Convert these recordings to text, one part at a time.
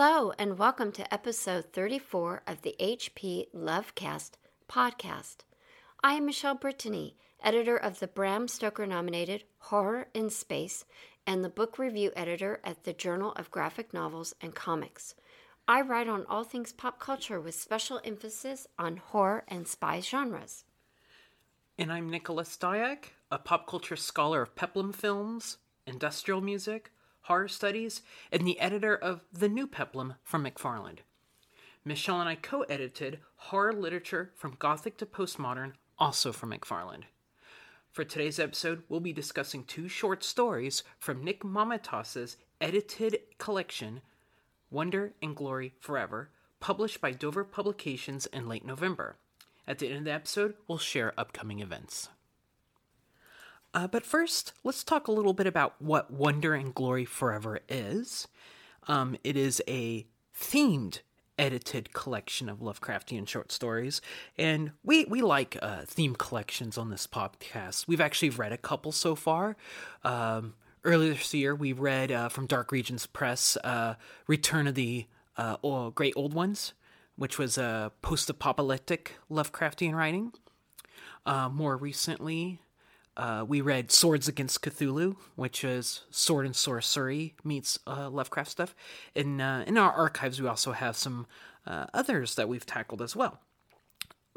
Hello, and welcome to episode 34 of the HP Lovecast podcast. I am Michele Brittany, editor of the Bram Stoker nominated Horror in Space and the book review editor at the Journal of Graphic Novels and Comics. I write on all things pop culture with special emphasis on horror and spy genres. And I'm Nicholas Diak, a pop culture scholar of peplum films, industrial music, horror studies, and the editor of The New Peplum from McFarland. Michele and I co edited Horror Literature from Gothic to Postmodern, also from McFarland. For today's episode, we'll be discussing two short stories from Nick Mamatas's edited collection, Wonder and Glory Forever, published by Dover Publications in late November. At the end of the episode, we'll share upcoming events. Uh, but first, let's talk a little bit about what Wonder and Glory Forever is. Um, it is a themed edited collection of Lovecraftian short stories, and we we like uh, theme collections on this podcast. We've actually read a couple so far. Um, earlier this year, we read uh, from Dark Regions Press, uh, "Return of the uh, Great Old Ones," which was a post-apocalyptic Lovecraftian writing. Uh, more recently, uh, we read Swords Against Cthulhu, which is sword and sorcery meets uh, Lovecraft stuff. In uh, in our archives, we also have some uh, others that we've tackled as well.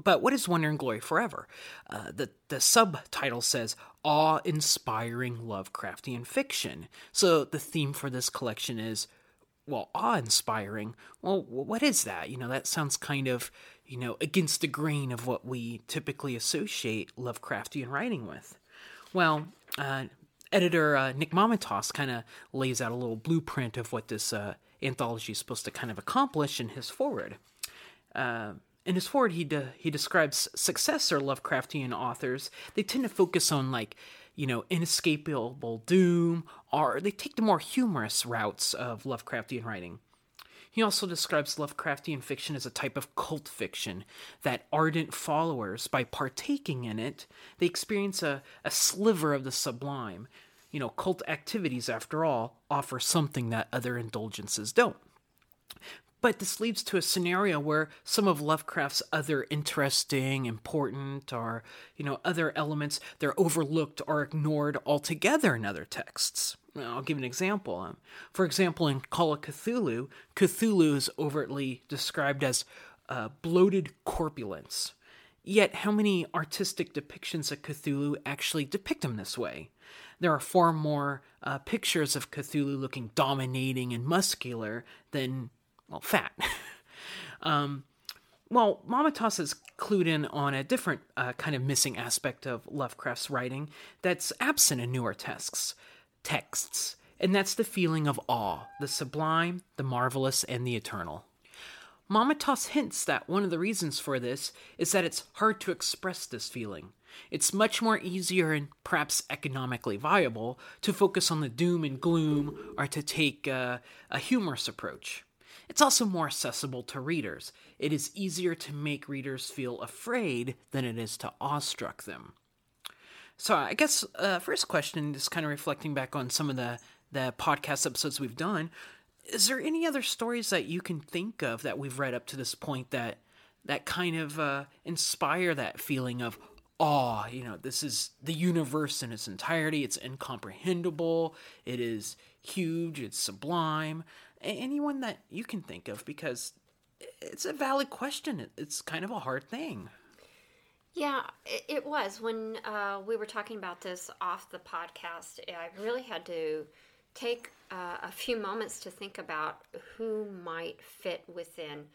But what is Wonder and Glory Forever? Uh, the the subtitle says awe-inspiring Lovecraftian fiction. So the theme for this collection is well, awe-inspiring. Well, what is that? You know, that sounds kind of you know against the grain of what we typically associate Lovecraftian writing with. Well, uh, editor uh, Nick Mamatas kind of lays out a little blueprint of what this uh, anthology is supposed to kind of accomplish in his forward. Uh, in his forward, he de- he describes successor Lovecraftian authors. They tend to focus on like you know inescapable doom, or they take the more humorous routes of Lovecraftian writing. He also describes Lovecraftian fiction as a type of cult fiction that ardent followers, by partaking in it, they experience a, a sliver of the sublime. You know, cult activities, after all, offer something that other indulgences don't. But this leads to a scenario where some of Lovecraft's other interesting, important, or, you know, other elements, they're overlooked or ignored altogether in other texts. I'll give an example. For example, in Call of Cthulhu, Cthulhu is overtly described as uh, bloated corpulence. Yet, how many artistic depictions of Cthulhu actually depict him this way? There are far more uh, pictures of Cthulhu looking dominating and muscular than, well, fat. um, well, Mamatas is clued in on a different uh, kind of missing aspect of Lovecraft's writing that's absent in newer texts texts, and that's the feeling of awe, the sublime, the marvelous, and the eternal. Mamatas hints that one of the reasons for this is that it's hard to express this feeling. It's much more easier and perhaps economically viable to focus on the doom and gloom or to take a humorous approach. It's also more accessible to readers. It is easier to make readers feel afraid than it is to awestruck them. So I guess uh, first question, just kind of reflecting back on some of the the podcast episodes we've done. Is there any other stories that you can think of that we've read up to this point that that kind of uh, inspire that feeling of awe? You know, this is the universe in its entirety. It's incomprehensible. It is huge. It's sublime. Anyone that you can think of, because it's a valid question. It's kind of a hard thing. Yeah, it, was. When uh, we were talking about this off the podcast, I really had to take uh, a few moments to think about who might fit within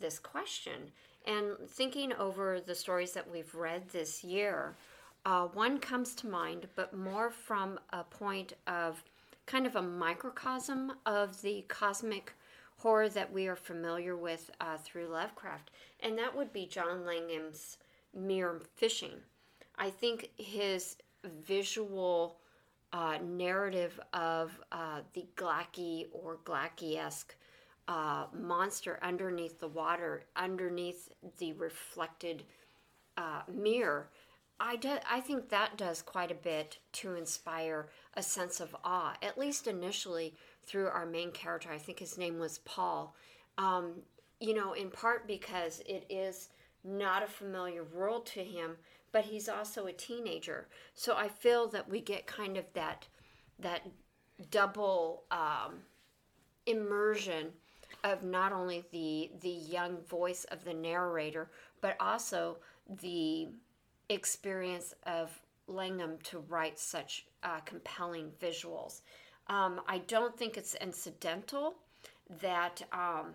this question. And thinking over the stories that we've read this year, uh, one comes to mind, but more from a point of kind of a microcosm of the cosmic horror that we are familiar with uh, through Lovecraft. And that would be John Langan's mere fishing. I think his visual uh, narrative of uh, the Glaaki or Glaaki esque uh, monster underneath the water, underneath the reflected uh, mirror, I, do, I think that does quite a bit to inspire a sense of awe, at least initially through our main character. I think his name was Paul. Um, you know, in part because it is not a familiar world to him, but he's also a teenager. So I feel that we get kind of that that double um, immersion of not only the the young voice of the narrator, but also the experience of Langan to write such uh, compelling visuals. Um, I don't think it's incidental that um,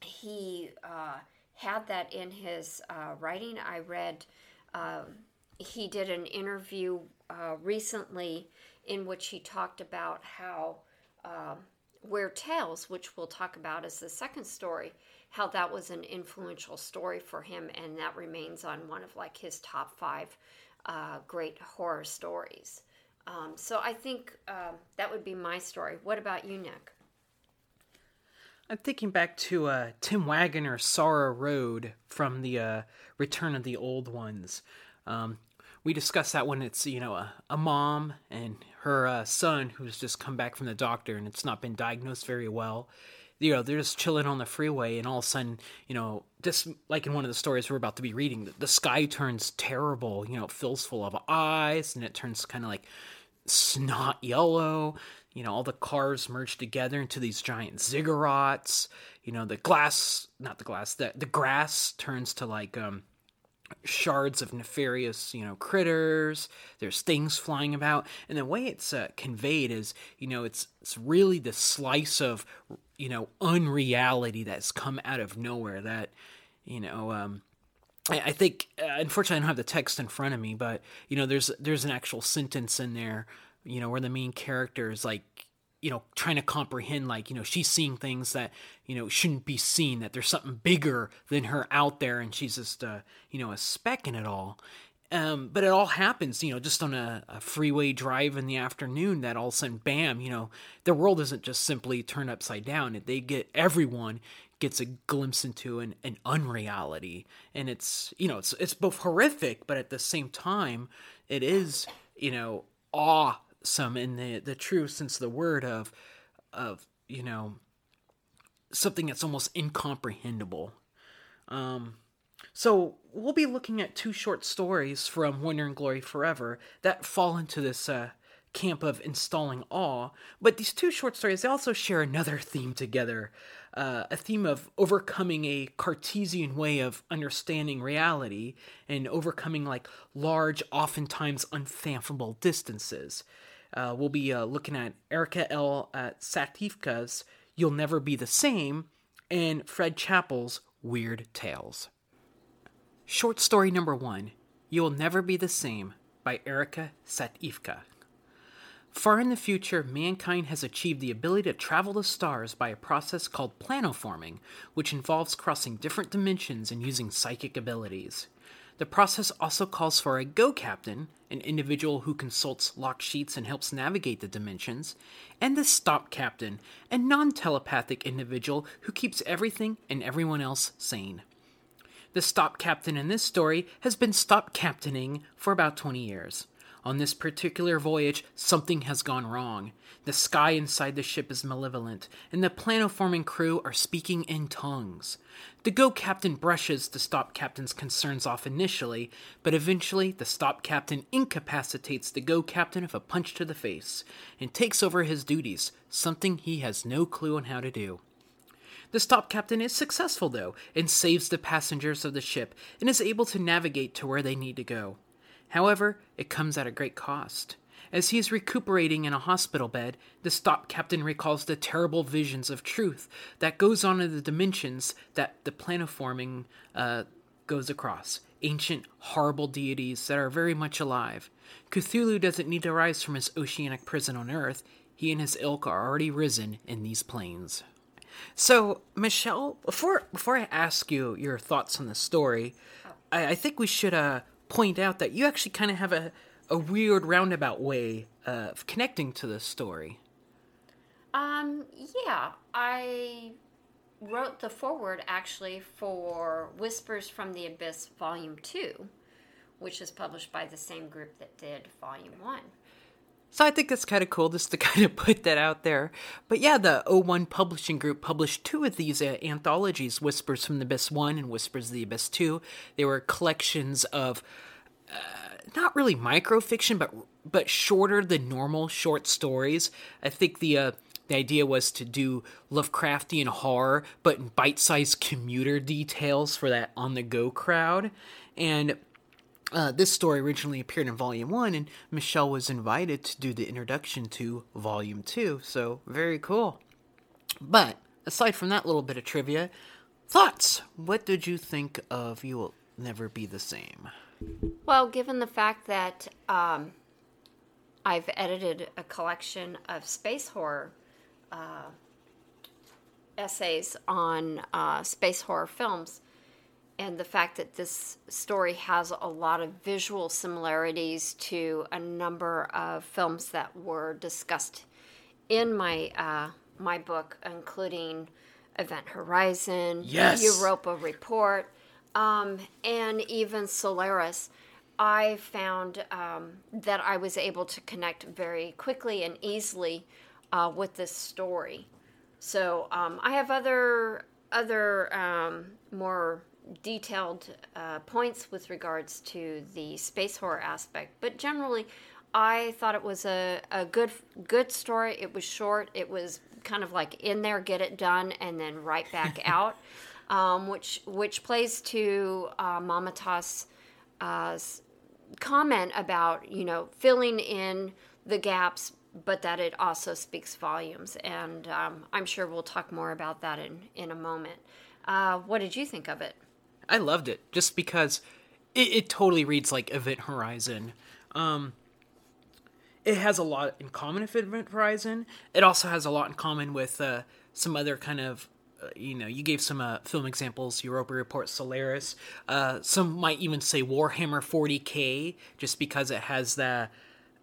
he uh, had that in his uh, writing. I read um, he did an interview uh, recently in which he talked about how um, Weird Tales, which we'll talk about as the second story, how that was an influential story for him, and that remains on one of like his top five uh, great horror stories. Um, so I think um, that would be my story. What about you, Nick? I'm thinking back to uh, Tim Waggoner's Sorrow Road from the uh, Return of the Old Ones. Um, we discussed that when it's you know a, a mom and her uh, son who's just come back from the doctor and it's not been diagnosed very well. You know they're just chilling on the freeway and all of a sudden you know just like in one of the stories we're about to be reading, the, the sky turns terrible. You know, it fills full of eyes and it turns kind of like snot yellow you know all the cars merge together into these giant ziggurats. You know the glass not the glass the, the grass turns to like um shards of nefarious you know critters. There's things flying about. And the way it's uh, conveyed is you know it's it's really the slice of you know unreality that's come out of nowhere that you know um I, I think uh, unfortunately I don't have the text in front of me but you know there's there's an actual sentence in there you know, where the main character is like, you know, trying to comprehend, like, you know, she's seeing things that, you know, shouldn't be seen, that there's something bigger than her out there, and she's just, uh, you know, a speck in it all. Um, but it all happens, you know, just on a, a, freeway drive in the afternoon that all of a sudden, bam, you know, the world isn't just simply turned upside down. They get, everyone gets a glimpse into an, an unreality. And it's, you know, it's, it's both horrific, but at the same time, it is, you know, awe some in the the true sense of the word of of you know something that's almost incomprehensible. Um, so we'll be looking at two short stories from Wonder and Glory Forever that fall into this uh, camp of installing awe. But these two short stories they also share another theme together, uh, a theme of overcoming a Cartesian way of understanding reality and overcoming like large, oftentimes unfathomable distances uh, we'll be uh, looking at Erica L. Uh, Satifka's You'll Never Be the Same and Fred Chappell's Weird Tales. Short story number one You'll Never Be the Same by Erica Satifka. Far in the future, mankind has achieved the ability to travel the stars by a process called planoforming, which involves crossing different dimensions and using psychic abilities. The process also calls for a Go Captain, an individual who consults lock sheets and helps navigate the dimensions, and the Stop Captain, a non telepathic individual who keeps everything and everyone else sane. The Stop Captain in this story has been stop captaining for about 20 years. On this particular voyage, something has gone wrong. The sky inside the ship is malevolent, and the planoforming crew are speaking in tongues. The Go Captain brushes the Stop Captain's concerns off initially, but eventually the Stop Captain incapacitates the Go Captain with a punch to the face and takes over his duties, something he has no clue on how to do. The Stop Captain is successful, though, and saves the passengers of the ship and is able to navigate to where they need to go. However, it comes at a great cost. As he is recuperating in a hospital bed, the stop captain recalls the terrible visions of truth that goes on in the dimensions that the planoforming uh, goes across. Ancient, horrible deities that are very much alive. Cthulhu doesn't need to rise from his oceanic prison on Earth. He and his ilk are already risen in these planes. So, Michele, before before I ask you your thoughts on the story, I, I think we should uh, point out that you actually kind of have a a weird roundabout way of connecting to this story. Um, yeah, I wrote the foreword actually for Whispers from the Abyss Volume 2, which is published by the same group that did Volume 1. So I think that's kind of cool just to kind of put that out there. But yeah, the O1 Publishing Group published two of these uh, anthologies, Whispers from the Abyss 1 and Whispers of the Abyss 2. They were collections of uh, not really microfiction, but but shorter than normal short stories. I think the uh, the idea was to do Lovecraftian horror, but in bite-sized commuter details for that on-the-go crowd. And uh, this story originally appeared in Volume 1, and Michele was invited to do the introduction to Volume 2, so very cool. But aside from that little bit of trivia, thoughts? What did you think of You Will Never Be the Same? Well, given the fact that um, I've edited a collection of space horror uh, essays on uh, space horror films, and the fact that this story has a lot of visual similarities to a number of films that were discussed in my uh, my book, including Event Horizon, yes. Europa Report, um, and even Solaris. I found um, that I was able to connect very quickly and easily uh, with this story. So um, I have other other um, more detailed uh, points with regards to the space horror aspect, but generally, I thought it was a, a good good story. It was short. It was kind of like in there, get it done, and then right back out, um, which which plays to uh, Mamatas' uh, comment about you know filling in the gaps but that it also speaks volumes. And um, I'm sure we'll talk more about that in, in a moment. Uh, what did you think of it? I loved it just because it, it totally reads like Event Horizon. Um, it has a lot in common with Event Horizon. It also has a lot in common with uh, some other kind of uh, you know, you gave some uh, film examples, Europa Report, Solaris. Uh, some might even say Warhammer 40k, just because it has the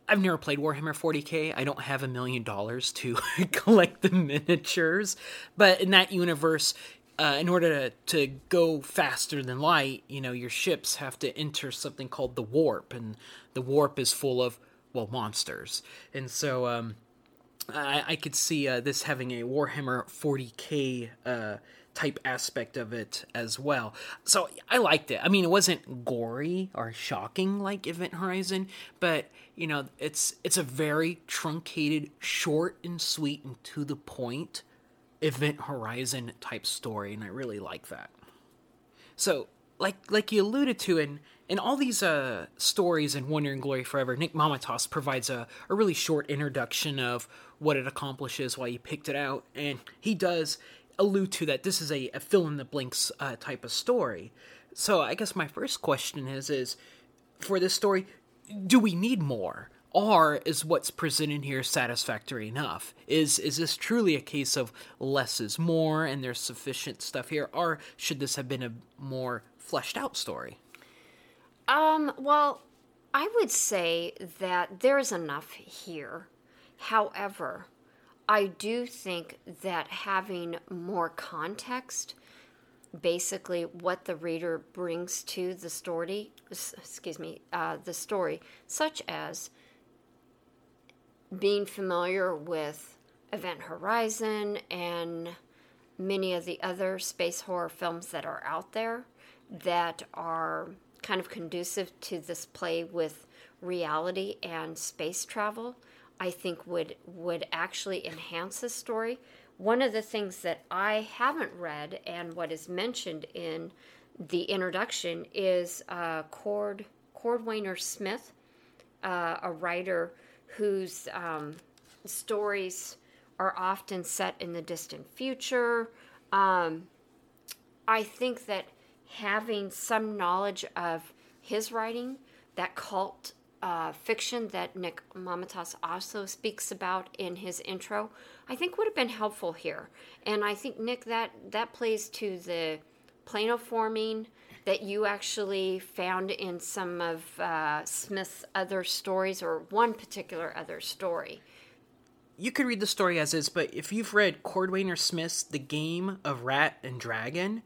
I've never played Warhammer 40k. I don't have a million dollars to collect the miniatures, but in that universe, uh, in order to, to go faster than light, you know, your ships have to enter something called the warp, and the warp is full of well monsters, and so um, I, I could see uh, this having a Warhammer 40k uh, type aspect of it as well. So I liked it. I mean, it wasn't gory or shocking like Event Horizon, but you know, it's it's a very truncated, short and sweet and to the point Event Horizon type story, and I really like that. So, like like you alluded to in in all these uh, stories in Wonder and Glory Forever, Nick Mamatas provides a, a really short introduction of what it accomplishes, why he picked it out, and he does allude to that this is a, a fill in the blanks uh, type of story. So I guess my first question is is for this story, do we need more? Or is what's presented here satisfactory enough? Is is this truly a case of less is more and there's sufficient stuff here, or should this have been a more fleshed out story? Um, well, I would say that there's enough here. However, I do think that having more context, basically what the reader brings to the story, excuse me, uh, the story, such as being familiar with Event Horizon and many of the other space horror films that are out there that are kind of conducive to this play with reality and space travel I think would would actually enhance the story. One of the things that I haven't read and what is mentioned in the introduction is uh, Cord Cordwainer Smith, uh, a writer whose um, stories are often set in the distant future. Um, I think that having some knowledge of his writing, that cult uh, fiction that Nick Mamatas also speaks about in his intro, I think would have been helpful here. And I think Nick that that plays to the planoforming that you actually found in some of uh, Smith's other stories or one particular other story. You could read the story as is, but if you've read Cordwainer Smith's The Game of Rat and Dragon,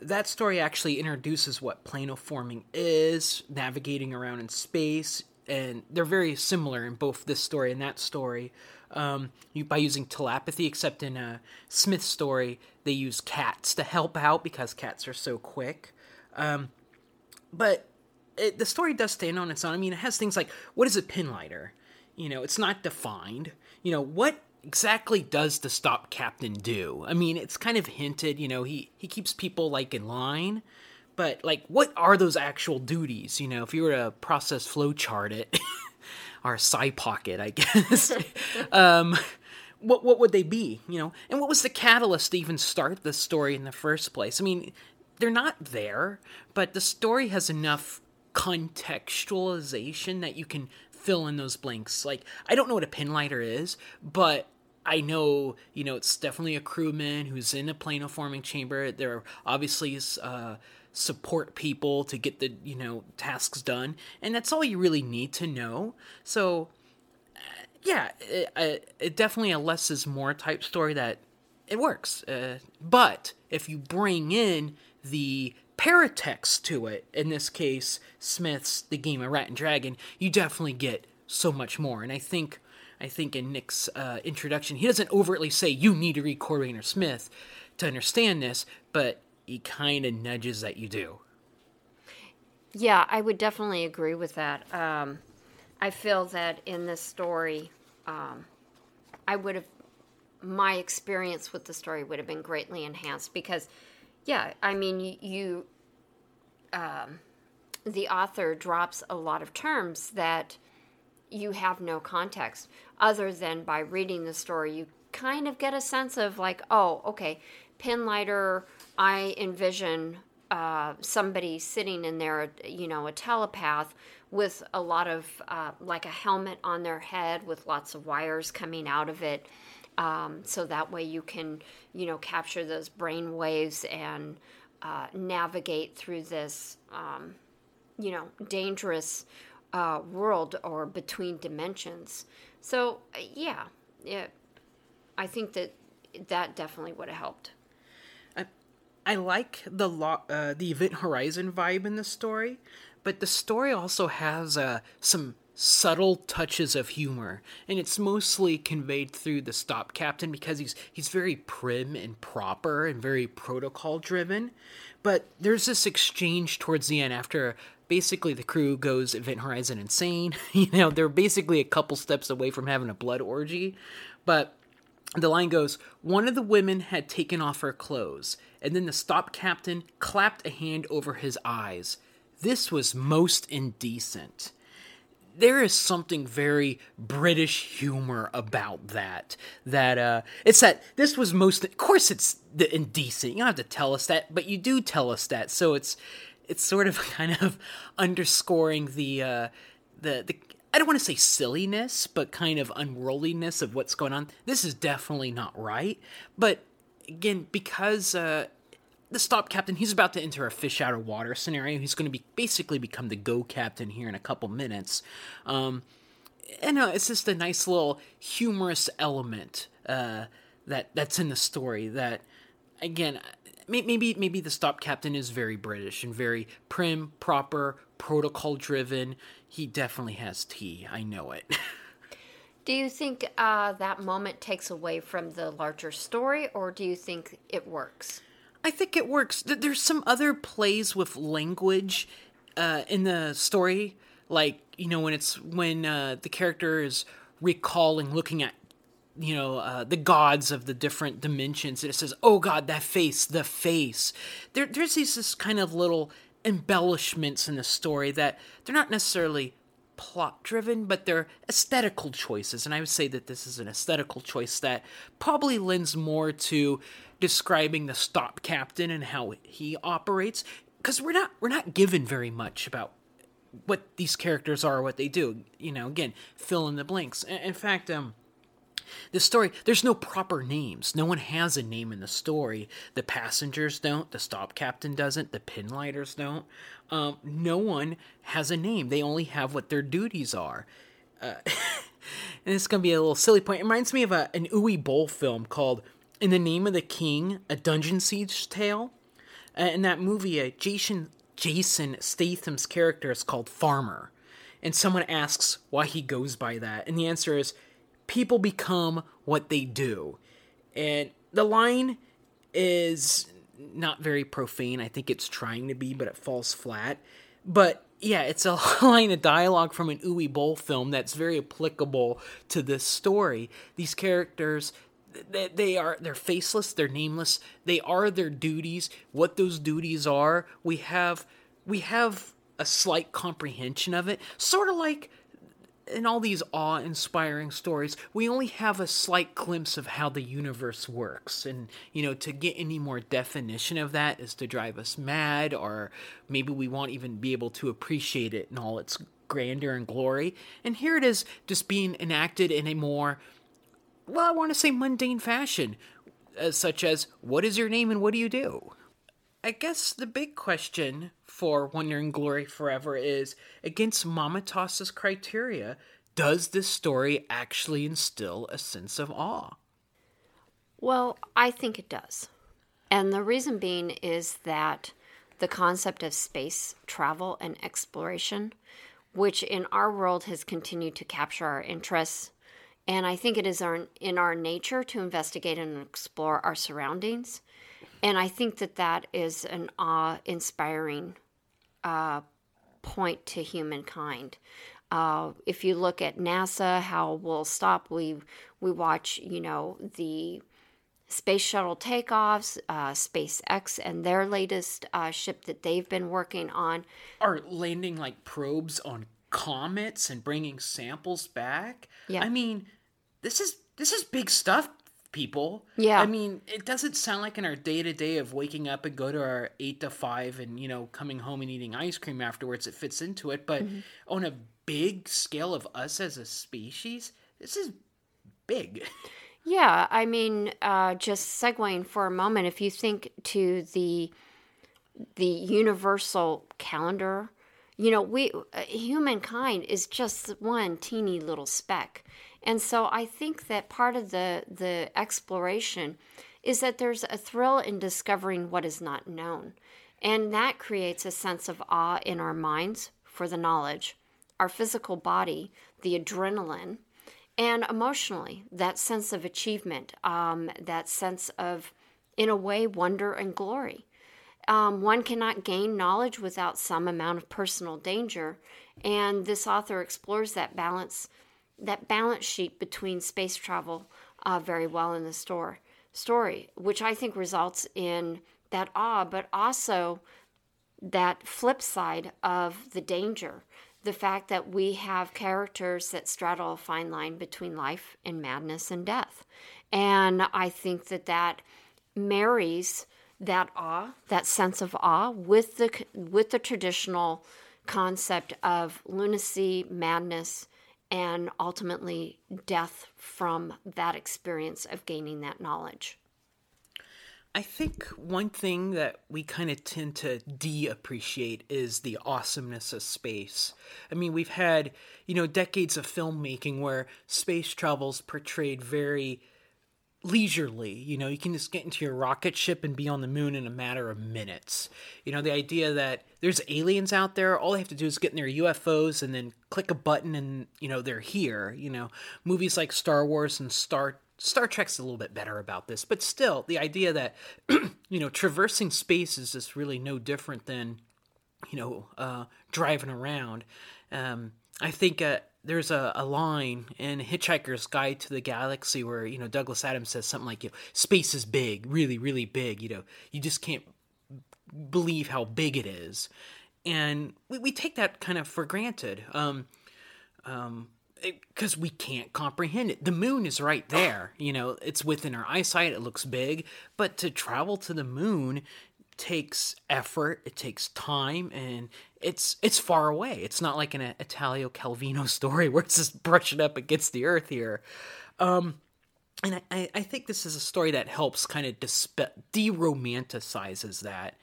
that story actually introduces what planoforming is, navigating around in space, and they're very similar in both this story and that story. Um, you, by using telepathy, except in a Smith story, they use cats to help out because cats are so quick. Um, but it, the story does stand on its own. I mean, it has things like what is a pinlighter? You know, it's not defined. You know, what exactly does the stop captain do? I mean, it's kind of hinted. You know, he he keeps people like in line, but like, what are those actual duties? You know, if you were to process flow chart it, or side pocket, I guess. um, what what would they be? You know, and what was the catalyst to even start the story in the first place? I mean, they're not there, but the story has enough contextualization that you can fill in those blanks. Like, I don't know what a pinlighter is, but I know, you know, it's definitely a crewman who's in a planoforming chamber. There are obviously uh, support people to get the, you know, tasks done. And that's all you really need to know. So, uh, yeah, it, it definitely a less is more type story that it works. Uh, but if you bring in the paratext to it, in this case, Smith's The Game of Rat and Dragon, you definitely get so much more. And I think, I think in Nick's uh, introduction, he doesn't overtly say you need to read Cordwainer Smith to understand this, but he kind of nudges that you do. Yeah, I would definitely agree with that. Um, I feel that in this story, um, I would have my experience with the story would have been greatly enhanced because yeah, I mean, you, um, the author drops a lot of terms that you have no context other than by reading the story. You kind of get a sense of like, oh, okay, pinlighter. I envision uh, somebody sitting in there, you know, a telepath with a lot of uh, like a helmet on their head with lots of wires coming out of it um, so that way you can, you know, capture those brain waves and uh, navigate through this, um, you know, dangerous uh, world or between dimensions. So uh, yeah, yeah, I think that that definitely would have helped. I, I like the lo- uh, the Event Horizon vibe in the story, but the story also has uh, some subtle touches of humor, and it's mostly conveyed through the stop captain because he's he's very prim and proper and very protocol driven. But there's this exchange towards the end after basically the crew goes Event Horizon insane. you know, they're basically a couple steps away from having a blood orgy, but the line goes one of the women had taken off her clothes and then the stop captain clapped a hand over his eyes this was most indecent there is something very British humor about that. That uh, it's that this was most. Of course, it's the indecent. You don't have to tell us that, but you do tell us that. So it's it's sort of kind of underscoring the uh, the the. I don't want to say silliness, but kind of unworldliness of what's going on. This is definitely not right. But again, because uh, the stop captain he's about to enter a fish out of water scenario. He's going to be basically become the go captain here in a couple minutes. Um, and uh, it's just a nice little humorous element uh, that that's in the story that again maybe maybe the stop captain is very british and very prim proper protocol driven. He definitely has tea. I know it. Do you think uh, that moment takes away from the larger story or do you think it works I think it works. There's some other plays with language uh, in the story, like you know when it's when uh, the character is recalling, looking at you know uh, the gods of the different dimensions, it says, "Oh God, that face, the face." There, there's these this kind of little embellishments in the story that they're not necessarily plot driven, but they're aesthetical choices. And I would say that this is an aesthetical choice that probably lends more to describing the stop captain and how he operates. Because we're not we're not given very much about what these characters are, what they do. You know, again, fill in the blanks. In fact, um, the story there's no proper names no one has a name in the story the passengers don't the stop captain doesn't the pinlighters don't um, no one has a name. They only have what their duties are. Uh, and is going to be a little silly point. It reminds me of a, an Uwe Boll film called In the Name of the King, A Dungeon Siege Tale. Uh, in that movie, uh, Jason, Jason Statham's character is called Farmer. and someone asks why he goes by that, and the answer is people become what they do. And the line is not very profane. I think it's trying to be, but it falls flat. But yeah, it's a line of dialogue from an Uwe Boll film that's very applicable to this story. These characters they, they are they're faceless, they're nameless. They are their duties. What those duties are, we have we have a slight comprehension of it, sort of like in all these awe inspiring stories, we only have a slight glimpse of how the universe works. And, you know, to get any more definition of that is to drive us mad, or maybe we won't even be able to appreciate it in all its grandeur and glory. And here it is just being enacted in a more, well, I want to say mundane fashion, uh, such as, what is your name and what do you do? I guess the big question for Wonder and Glory Forever is against Mamatas's criteria, does this story actually instill a sense of awe? Well, I think it does. And the reason being is that the concept of space travel and exploration, which in our world has continued to capture our interests, and I think it is our, in our nature to investigate and explore our surroundings. And I think that that is an awe inspiring uh, point to humankind. Uh, if you look at NASA, how we'll stop, we we watch, you know, the space shuttle takeoffs, uh, SpaceX, and their latest uh, ship that they've been working on are landing like probes on comets and bringing samples back. Yeah, I mean, this is this is big stuff people. Yeah. I mean, it doesn't sound like in our day to day of waking up and go to our eight to five and, you know, coming home and eating ice cream afterwards, it fits into it. But mm-hmm. on a big scale of us as a species, this is big. Yeah. I mean, uh, just segueing for a moment, if you think to the the universal calendar you know we uh, humankind is just one teeny little speck and so I think that part of the, the exploration is that there's a thrill in discovering what is not known. And that creates a sense of awe in our minds for the knowledge, our physical body, the adrenaline, and emotionally, that sense of achievement, um, that sense of, in a way, wonder and glory. Um, one cannot gain knowledge without some amount of personal danger, and this author explores that balance that balance sheet between space travel uh, very well in the store story, which I think results in that awe, but also that flip side of the danger. The fact that we have characters that straddle a fine line between life and madness and death. And I think that that marries that awe, that sense of awe, with the, with the traditional concept of lunacy, madness, and ultimately death from that experience of gaining that knowledge. I think one thing that we kind of tend to de appreciate is the awesomeness of space. I mean, we've had, you know, decades of filmmaking where space travel's portrayed very leisurely. You know, you can just get into your rocket ship and be on the moon in a matter of minutes. You know, the idea that there's aliens out there, all they have to do is get in their UFOs and then click a button and, you know, they're here. You know, movies like Star Wars and Star Star Trek's a little bit better about this, but still, the idea that, you know, traversing space is just really no different than, you know, uh, driving around. Um, I think uh, there's a, a line in Hitchhiker's Guide to the Galaxy where you know Douglas Adams says something like, "You know, space is big, really, really big. You know, you just can't believe how big it is," and we, we take that kind of for granted. Um, um, because we can't comprehend it. The moon is right there, you know, it's within our eyesight, it looks big, but to travel to the moon takes effort, it takes time, and it's it's far away. It's not like an Italo Calvino story where it's just brushing up against the earth here. Um, and I, I think this is a story that helps kind of de-romanticizes that.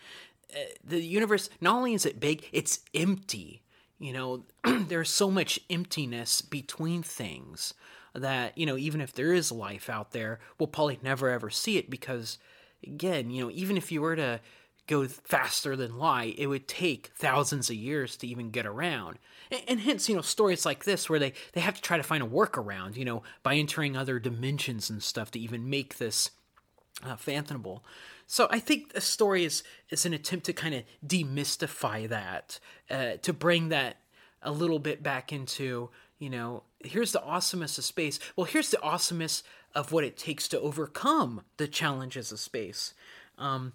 Uh, the universe, not only is it big, it's empty. You know, there's so much emptiness between things that, you know, even if there is life out there, we'll probably never ever see it because, again, you know, even if you were to go faster than light, it would take thousands of years to even get around. And, and, hence, you know, stories like this where they, they have to try to find a workaround, you know, by entering other dimensions and stuff to even make this uh, fathomable. So I think the story is is an attempt to kind of demystify that, uh, to bring that a little bit back into you know here's the awesomeness of space. Well, here's the awesomeness of what it takes to overcome the challenges of space. Um,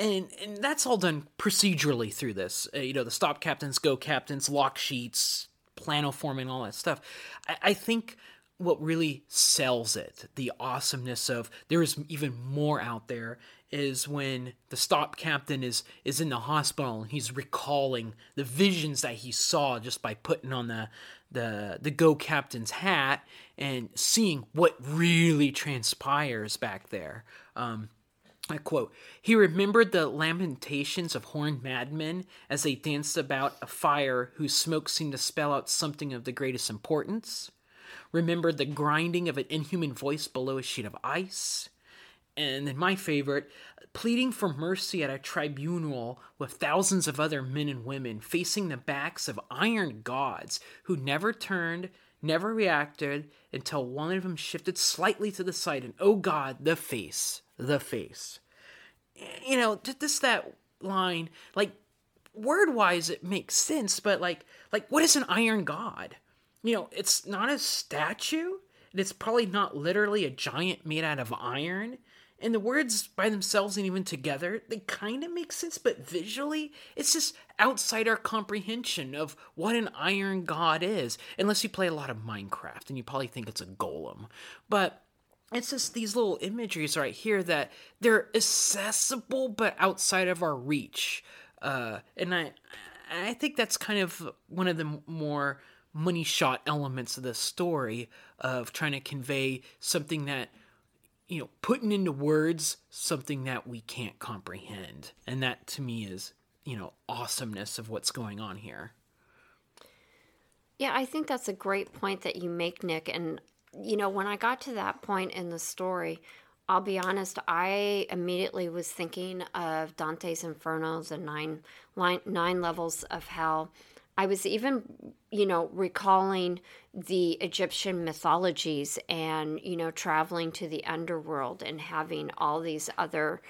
and and that's all done procedurally through this. Uh, you know, the stop captains, go captains, lock sheets, plano forming, all that stuff. I, I think what really sells it, the awesomeness of there is even more out there, is when the stop captain is is in the hospital and he's recalling the visions that he saw just by putting on the the the go captain's hat and seeing what really transpires back there. Um, I quote, he remembered the lamentations of horned madmen as they danced about a fire whose smoke seemed to spell out something of the greatest importance. Remembered the grinding of an inhuman voice below a sheet of ice. And then my favorite, pleading for mercy at a tribunal with thousands of other men and women facing the backs of iron gods who never turned, never reacted until one of them shifted slightly to the side and, oh God, the face, the face. You know, just that line, like, word wise, it makes sense, but like, like, what is an iron god? you know, it's not a statue, and it's probably not literally a giant made out of iron. And the words by themselves and even together, they kind of make sense, but visually, it's just outside our comprehension of what an iron god is. Unless you play a lot of Minecraft and you probably think it's a golem. But it's just these little imageries right here that they're accessible but outside of our reach. Uh, and I, I think that's kind of one of the more money shot elements of the story of trying to convey something that you know putting into words something that we can't comprehend and that to me is you know awesomeness of what's going on here yeah i think that's a great point that you make nick and you know when i got to that point in the story i'll be honest i immediately was thinking of dante's inferno the nine nine levels of hell. I was even, you know, recalling the Egyptian mythologies and, you know, traveling to the underworld and having all these other,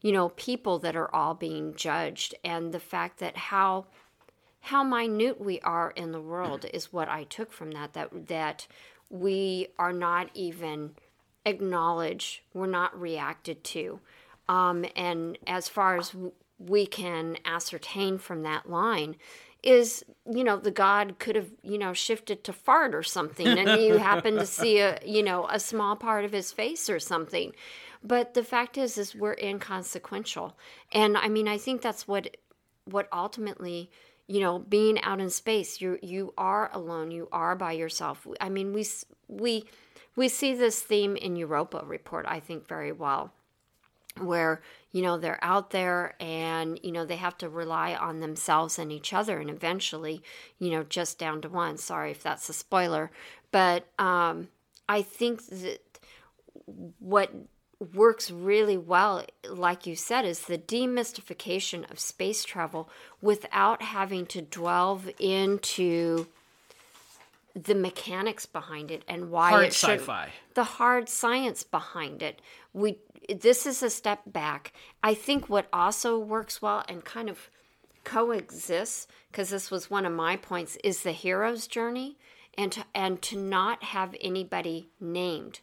you know, people that are all being judged. And the fact that how how minute we are in the world is what I took from that that that we are not even acknowledged, we're not reacted to. Um, and as far as we can ascertain from that line, is you know the god could have you know shifted to fart or something and you happen to see a you know a small part of his face or something but the fact is is we're inconsequential and i mean i think that's what what ultimately you know being out in space you you are alone you are by yourself. I mean we we we see this theme in europa report i think very well where you know they're out there and you know they have to rely on themselves and each other and eventually you know just down to one. Sorry if that's a spoiler but um i think that what works really well like you said is the demystification of space travel without having to delve into the mechanics behind it and why hard it should sci-fi. the hard science behind it we this is a step back. I think what also works well and kind of coexists, because this was one of my points, is the hero's journey and to, and to not have anybody named.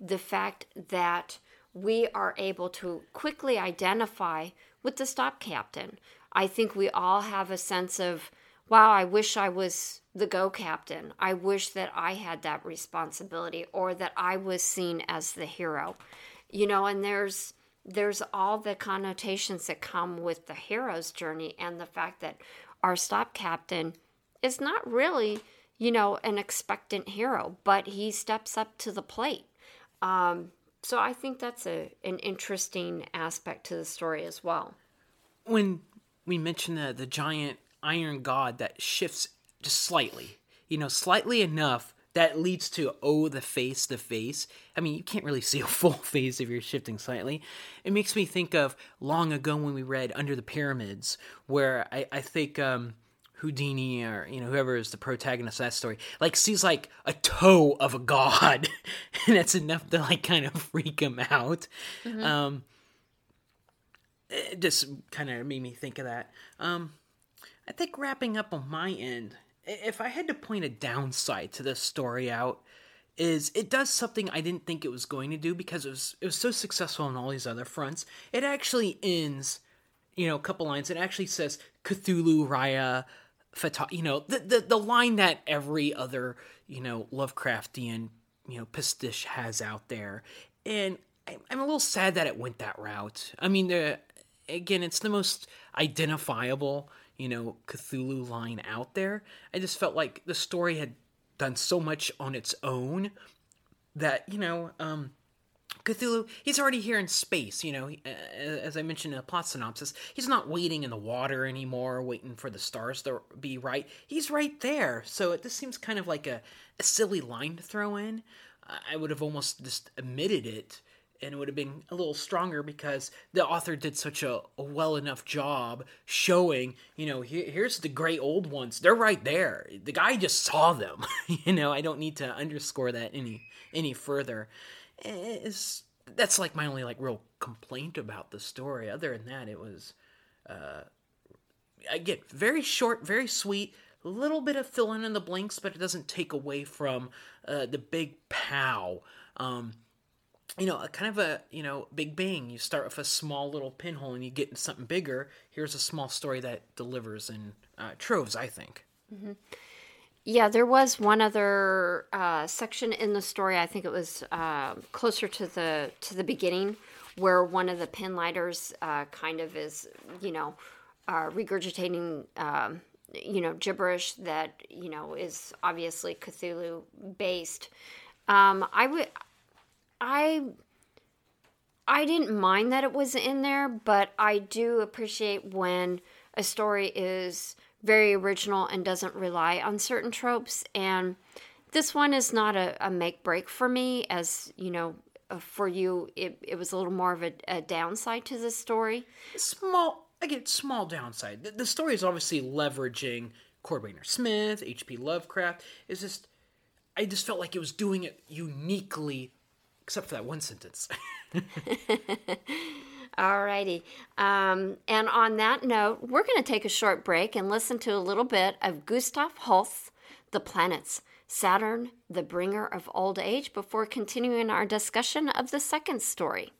The fact that we are able to quickly identify with the stop captain. I think we all have a sense of, wow, I wish I was the go captain. I wish that I had that responsibility or that I was seen as the hero you know and there's there's all the connotations that come with the hero's journey and the fact that our stop captain is not really you know an expectant hero but he steps up to the plate um, so i think that's a, an interesting aspect to the story as well. When we mention the, the giant iron god that shifts just slightly you know slightly enough that leads to oh the face the face. I mean you can't really see a full face if you're shifting slightly. It makes me think of long ago when we read under the pyramids where i, I think um, houdini or you know whoever is the protagonist of that story like sees like a toe of a god and that's enough to like kind of freak him out mm-hmm. um, it just kind of made me think of that um, i think wrapping up on my end if I had to point a downside to this story out, is it does something I didn't think it was going to do because it was it was so successful on all these other fronts. It actually ends, you know, a couple lines. It actually says Cthulhu Raya Fata, you know, the, the the line that every other you know Lovecraftian you know pastiche has out there, and I'm a little sad that it went that route. I mean, the again, it's the most identifiable you know, Cthulhu line out there. I just felt like the story had done so much on its own that, you know, um, Cthulhu, he's already here in space, you know, as I mentioned in the plot synopsis. He's not waiting in the water anymore, waiting for the stars to be right. He's right there. So it just seems kind of like a, a silly line to throw in. I would have almost just omitted it and it would have been a little stronger because the author did such a, a well enough job showing, you know, here, here's the great old ones. They're right there. The guy just saw them. you know, I don't need to underscore that any any further. It's, that's like my only like real complaint about the story. Other than that, it was uh, again very short, very sweet. A little bit of filling in the blanks, but it doesn't take away from uh, the big pow. Um, you know, a kind of a you know big bang. You start with a small little pinhole and you get into something bigger. Here's a small story that delivers in uh, troves. I think. Mm-hmm. Yeah, there was one other uh, section in the story. I think it was uh, closer to the to the beginning, where one of the pinlighters uh, kind of is, you know, uh, regurgitating, um, you know, gibberish that you know is obviously Cthulhu based. Um, I would I I didn't mind that it was in there, but I do appreciate when a story is very original and doesn't rely on certain tropes. And this one is not a, a make break for me, as you know, uh, for you, it, it was a little more of a, a downside to this story. Small, again, small downside. The, the story is obviously leveraging Cordwainer Smith, H.P. Lovecraft. It's just, I just felt like it was doing it uniquely except for that one sentence. Alrighty. Um, and on that note, we're going to take a short break and listen to a little bit of Gustav Holst, The Planets, Saturn, the Bringer of Old Age, before continuing our discussion of the second story.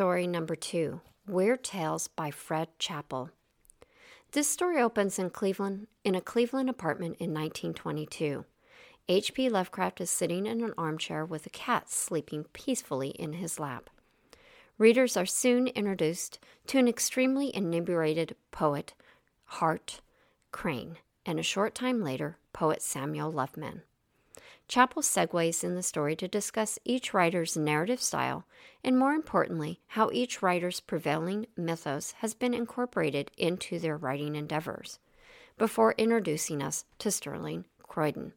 Story number two Weird Tales by Fred Chappell. This story opens in Cleveland, in a Cleveland apartment in 1922. H.P. Lovecraft is sitting in an armchair with a cat sleeping peacefully in his lap. Readers are soon introduced to an extremely inebriated poet, Hart Crane, and a short time later, poet Samuel Loveman. Chappell segues in the story to discuss each writer's narrative style and, more importantly, how each writer's prevailing mythos has been incorporated into their writing endeavors, before introducing us to Sterling Croydon.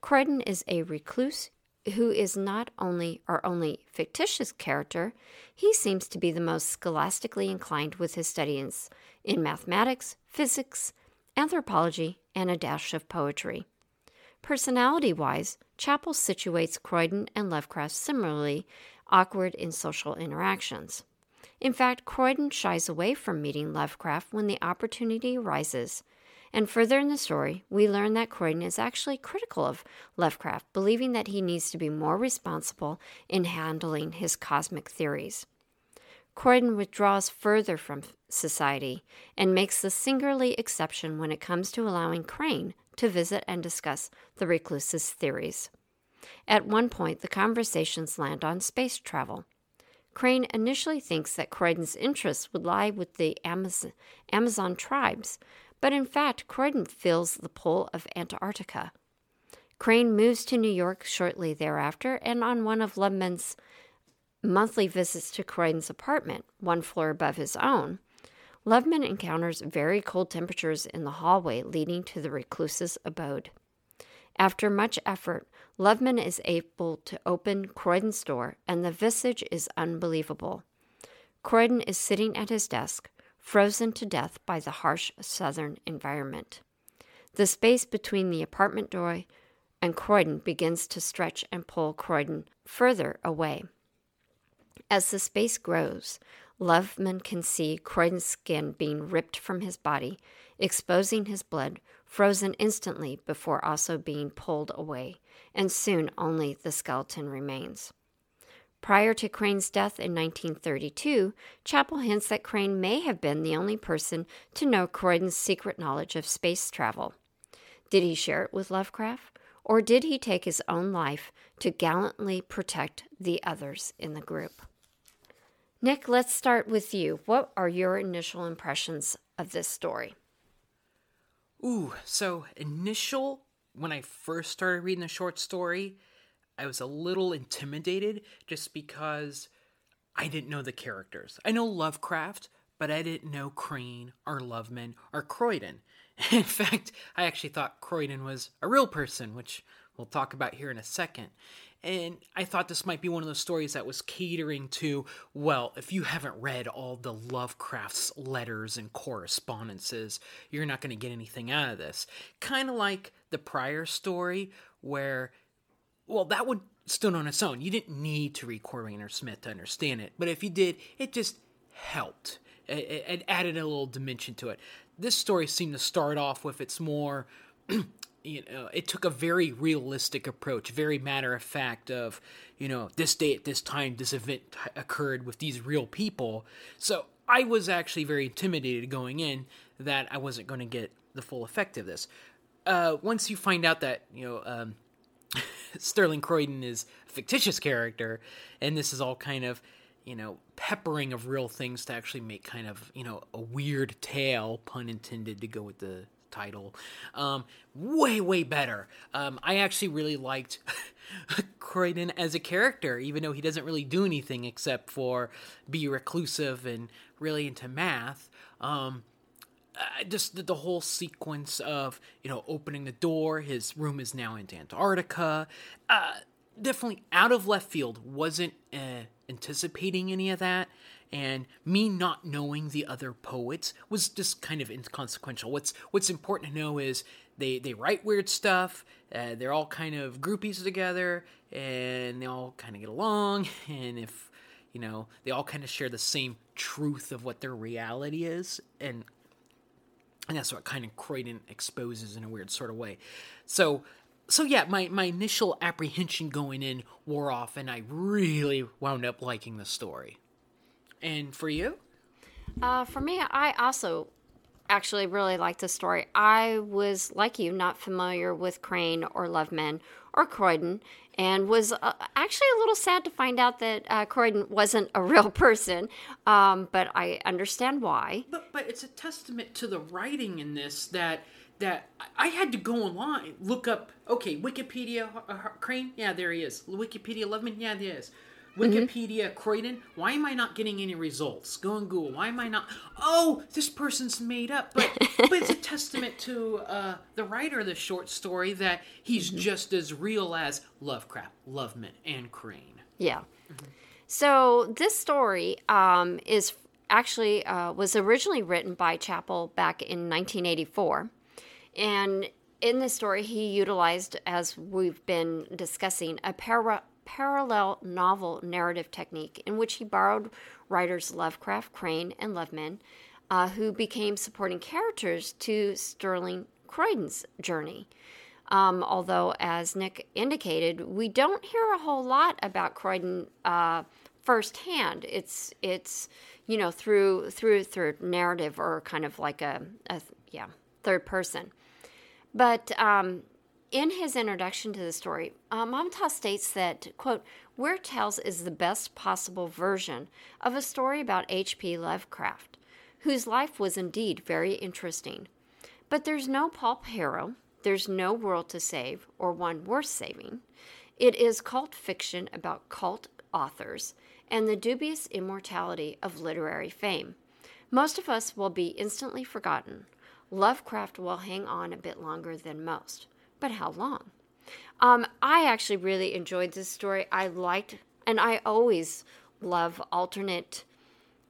Croydon is a recluse who is not only our only fictitious character, he seems to be the most scholastically inclined with his studies in mathematics, physics, anthropology, and a dash of poetry. Personality wise, Chappell situates Croydon and Lovecraft similarly awkward in social interactions. In fact, Croydon shies away from meeting Lovecraft when the opportunity arises. And further in the story, we learn that Croydon is actually critical of Lovecraft, believing that he needs to be more responsible in handling his cosmic theories. Croydon withdraws further from society and makes the singularly exception when it comes to allowing Crane to visit and discuss the recluse's theories. At one point, the conversations land on space travel. Crane initially thinks that Croydon's interests would lie with the Amazon, tribes, but in fact, Croydon fills the pole of Antarctica. Crane moves to New York shortly thereafter, and on one of Loveman's monthly visits to Croydon's apartment, one floor above his own, Loveman encounters very cold temperatures in the hallway leading to the recluse's abode. After much effort, Loveman is able to open Croydon's door, and the visage is unbelievable. Croydon is sitting at his desk, frozen to death by the harsh southern environment. The space between the apartment door and Croydon begins to stretch and pull Croydon further away. As the space grows, Loveman can see Croydon's skin being ripped from his body, exposing his blood, frozen instantly before also being pulled away, and soon only the skeleton remains. Prior to Crane's death in 1932, Chappell hints that Crane may have been the only person to know Croydon's secret knowledge of space travel. Did he share it with Lovecraft, or did he take his own life to gallantly protect the others in the group? Nick, let's start with you. What are your initial impressions of this story? Ooh, so initial, when I first started reading the short story, I was a little intimidated just because I didn't know the characters. I know Lovecraft, but I didn't know Crane or Loveman or Croydon. In fact, I actually thought Croydon was a real person, which we'll talk about here in a second. And I thought this might be one of those stories that was catering to, well, if you haven't read all the Lovecraft's letters and correspondences, you're not going to get anything out of this. Kind of like the prior story where well, that would stood on its own. You didn't need to read Cordwainer Smith to understand it, but if you did, it just helped. It, it added a little dimension to it. This story seemed to start off with its more, you know, it took a very realistic approach, very matter of fact of, you know, this day at this time, this event occurred with these real people. So I was actually very intimidated going in that I wasn't going to get the full effect of this. Uh, once you find out that, you know, um, Sterling Croydon is a fictitious character, and this is all kind of, you know, peppering of real things to actually make kind of, you know, a weird tale, pun intended, to go with the title. Um, way, way better. Um, I actually really liked Croydon as a character, even though he doesn't really do anything except for be reclusive and really into math. Um, uh, just the, the, whole sequence of you know opening the door his room is now in antarctica uh, definitely out of left field wasn't uh, anticipating any of that and me not knowing the other poets was just kind of inconsequential what's what's important to know is they they write weird stuff uh, they're all kind of groupies together and they all kind of get along and if you know they all kind of share the same truth of what their reality is and and that's what kind of Croydon exposes in a weird sort of way. So, so yeah, my my initial apprehension going in wore off, and I really wound up liking the story. And for you? Uh, for me, I also actually really liked the story. I was like you, not familiar with Crane or Loveman or Croydon, and was uh, actually a little sad to find out that uh, Croydon wasn't a real person. Um, but I understand why. But but it's a testament to the writing in this that that I had to go online, look up. Okay, Wikipedia uh, Crane, yeah, there he is. Wikipedia Loveman, yeah, there he is. Wikipedia mm-hmm. Croydon. Why am I not getting any results? Go on Google. Why am I not? Oh, this person's made up. But but it's a testament to uh, the writer of the short story that he's mm-hmm. just as real as Lovecraft, Loveman, and Crane. Yeah. Mm-hmm. So this story um, is actually uh, was originally written by Chappell back in 1984, and in the story he utilized, as we've been discussing, a para- parallel novel narrative technique in which he borrowed writers Lovecraft, Crane, and Loveman, uh, who became supporting characters to Sterling Croydon's journey. Um, although, as Nick indicated, we don't hear a whole lot about Croydon uh, firsthand. It's it's you know through through through narrative or kind of like a, a yeah third person. But um, in his introduction to the story, uh, states that, quote, Weird Tales is the best possible version of a story about H.P. Lovecraft, whose life was indeed very interesting. But there's no pulp hero, there's no world to save, or one worth saving. It is cult fiction about cult authors and the dubious immortality of literary fame. Most of us will be instantly forgotten. Lovecraft will hang on a bit longer than most. But how long? Um, I actually really enjoyed this story. I liked, and I always love alternate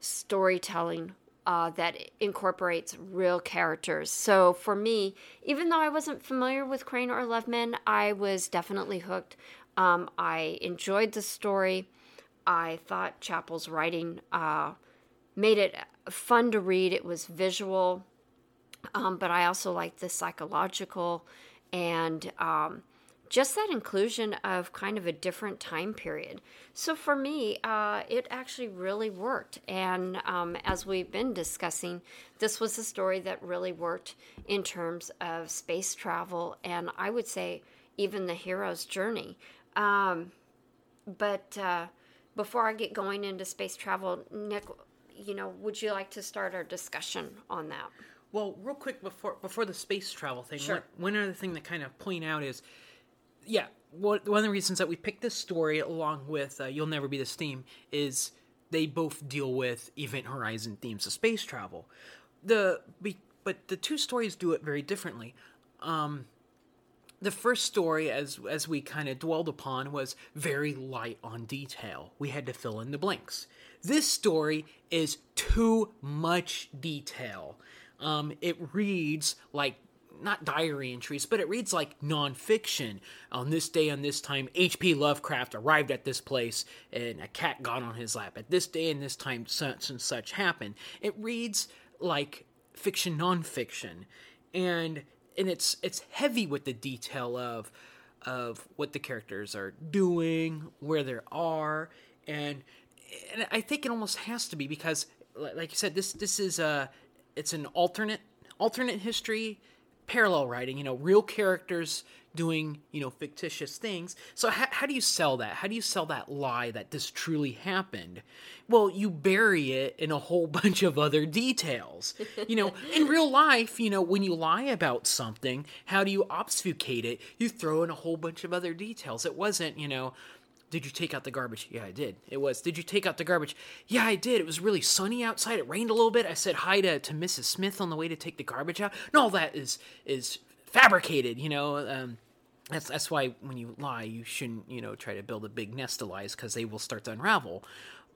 storytelling uh, that incorporates real characters. So for me, even though I wasn't familiar with Crane or Loveman, I was definitely hooked. Um, I enjoyed the story. I thought Chappell's writing uh, made it fun to read. It was visual, um, but I also liked the psychological and um, just that inclusion of kind of a different time period. So for me, uh, it actually really worked. And um, as we've been discussing, this was a story that really worked in terms of space travel and I would say even the hero's journey. Um, but uh, before I get going into space travel, Nick, you know, would you like to start our discussion on that? Well, real quick before before the space travel thing, Sure. one, one other thing to kind of point out is, yeah, one, one of the reasons that we picked this story along with uh, "You'll Never Be the Same" is they both deal with Event Horizon themes of space travel. The but the two stories do it very differently. Um, the first story, as as we kind of dwelled upon, was very light on detail. We had to fill in the blanks. This story is too much detail. Um, it reads like not diary entries, but it reads like nonfiction. On this day, on this time, H.P. Lovecraft arrived at this place, and a cat got on his lap. At this day and this time, such and such happened. It reads like fiction, nonfiction, and and it's it's heavy with the detail of of what the characters are doing, where they are, and and I think it almost has to be because, like you said, this this is a it's an alternate alternate history, parallel writing. You know, real characters doing you know fictitious things. So how, how do you sell that? How do you sell that lie that this truly happened? Well, you bury it in a whole bunch of other details. You know, in real life, you know, when you lie about something, how do you obfuscate it? You throw in a whole bunch of other details. It wasn't, you know, did you take out the garbage? Yeah, I did. It was. Did you take out the garbage? Yeah, I did. It was really sunny outside. It rained a little bit. I said hi to, to Mrs. Smith on the way to take the garbage out. All that is is fabricated, you know. Um, that's that's why when you lie, you shouldn't, you know, try to build a big nest of lies because they will start to unravel.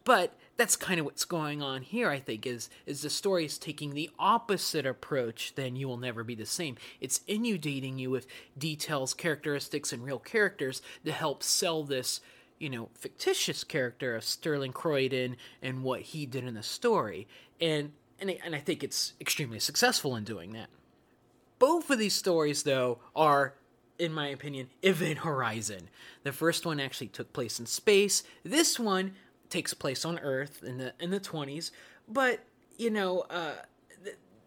But that's kind of what's going on here. I think is is the story is taking the opposite approach Then you will never be the same. It's inundating you with details, characteristics, and real characters to help sell this you know, fictitious character of Sterling Croydon and what he did in the story. And and I, and I think it's extremely successful in doing that. Both of these stories though are in my opinion Event Horizon. The first one actually took place in space. This one takes place on Earth in the in the 20s, but you know, uh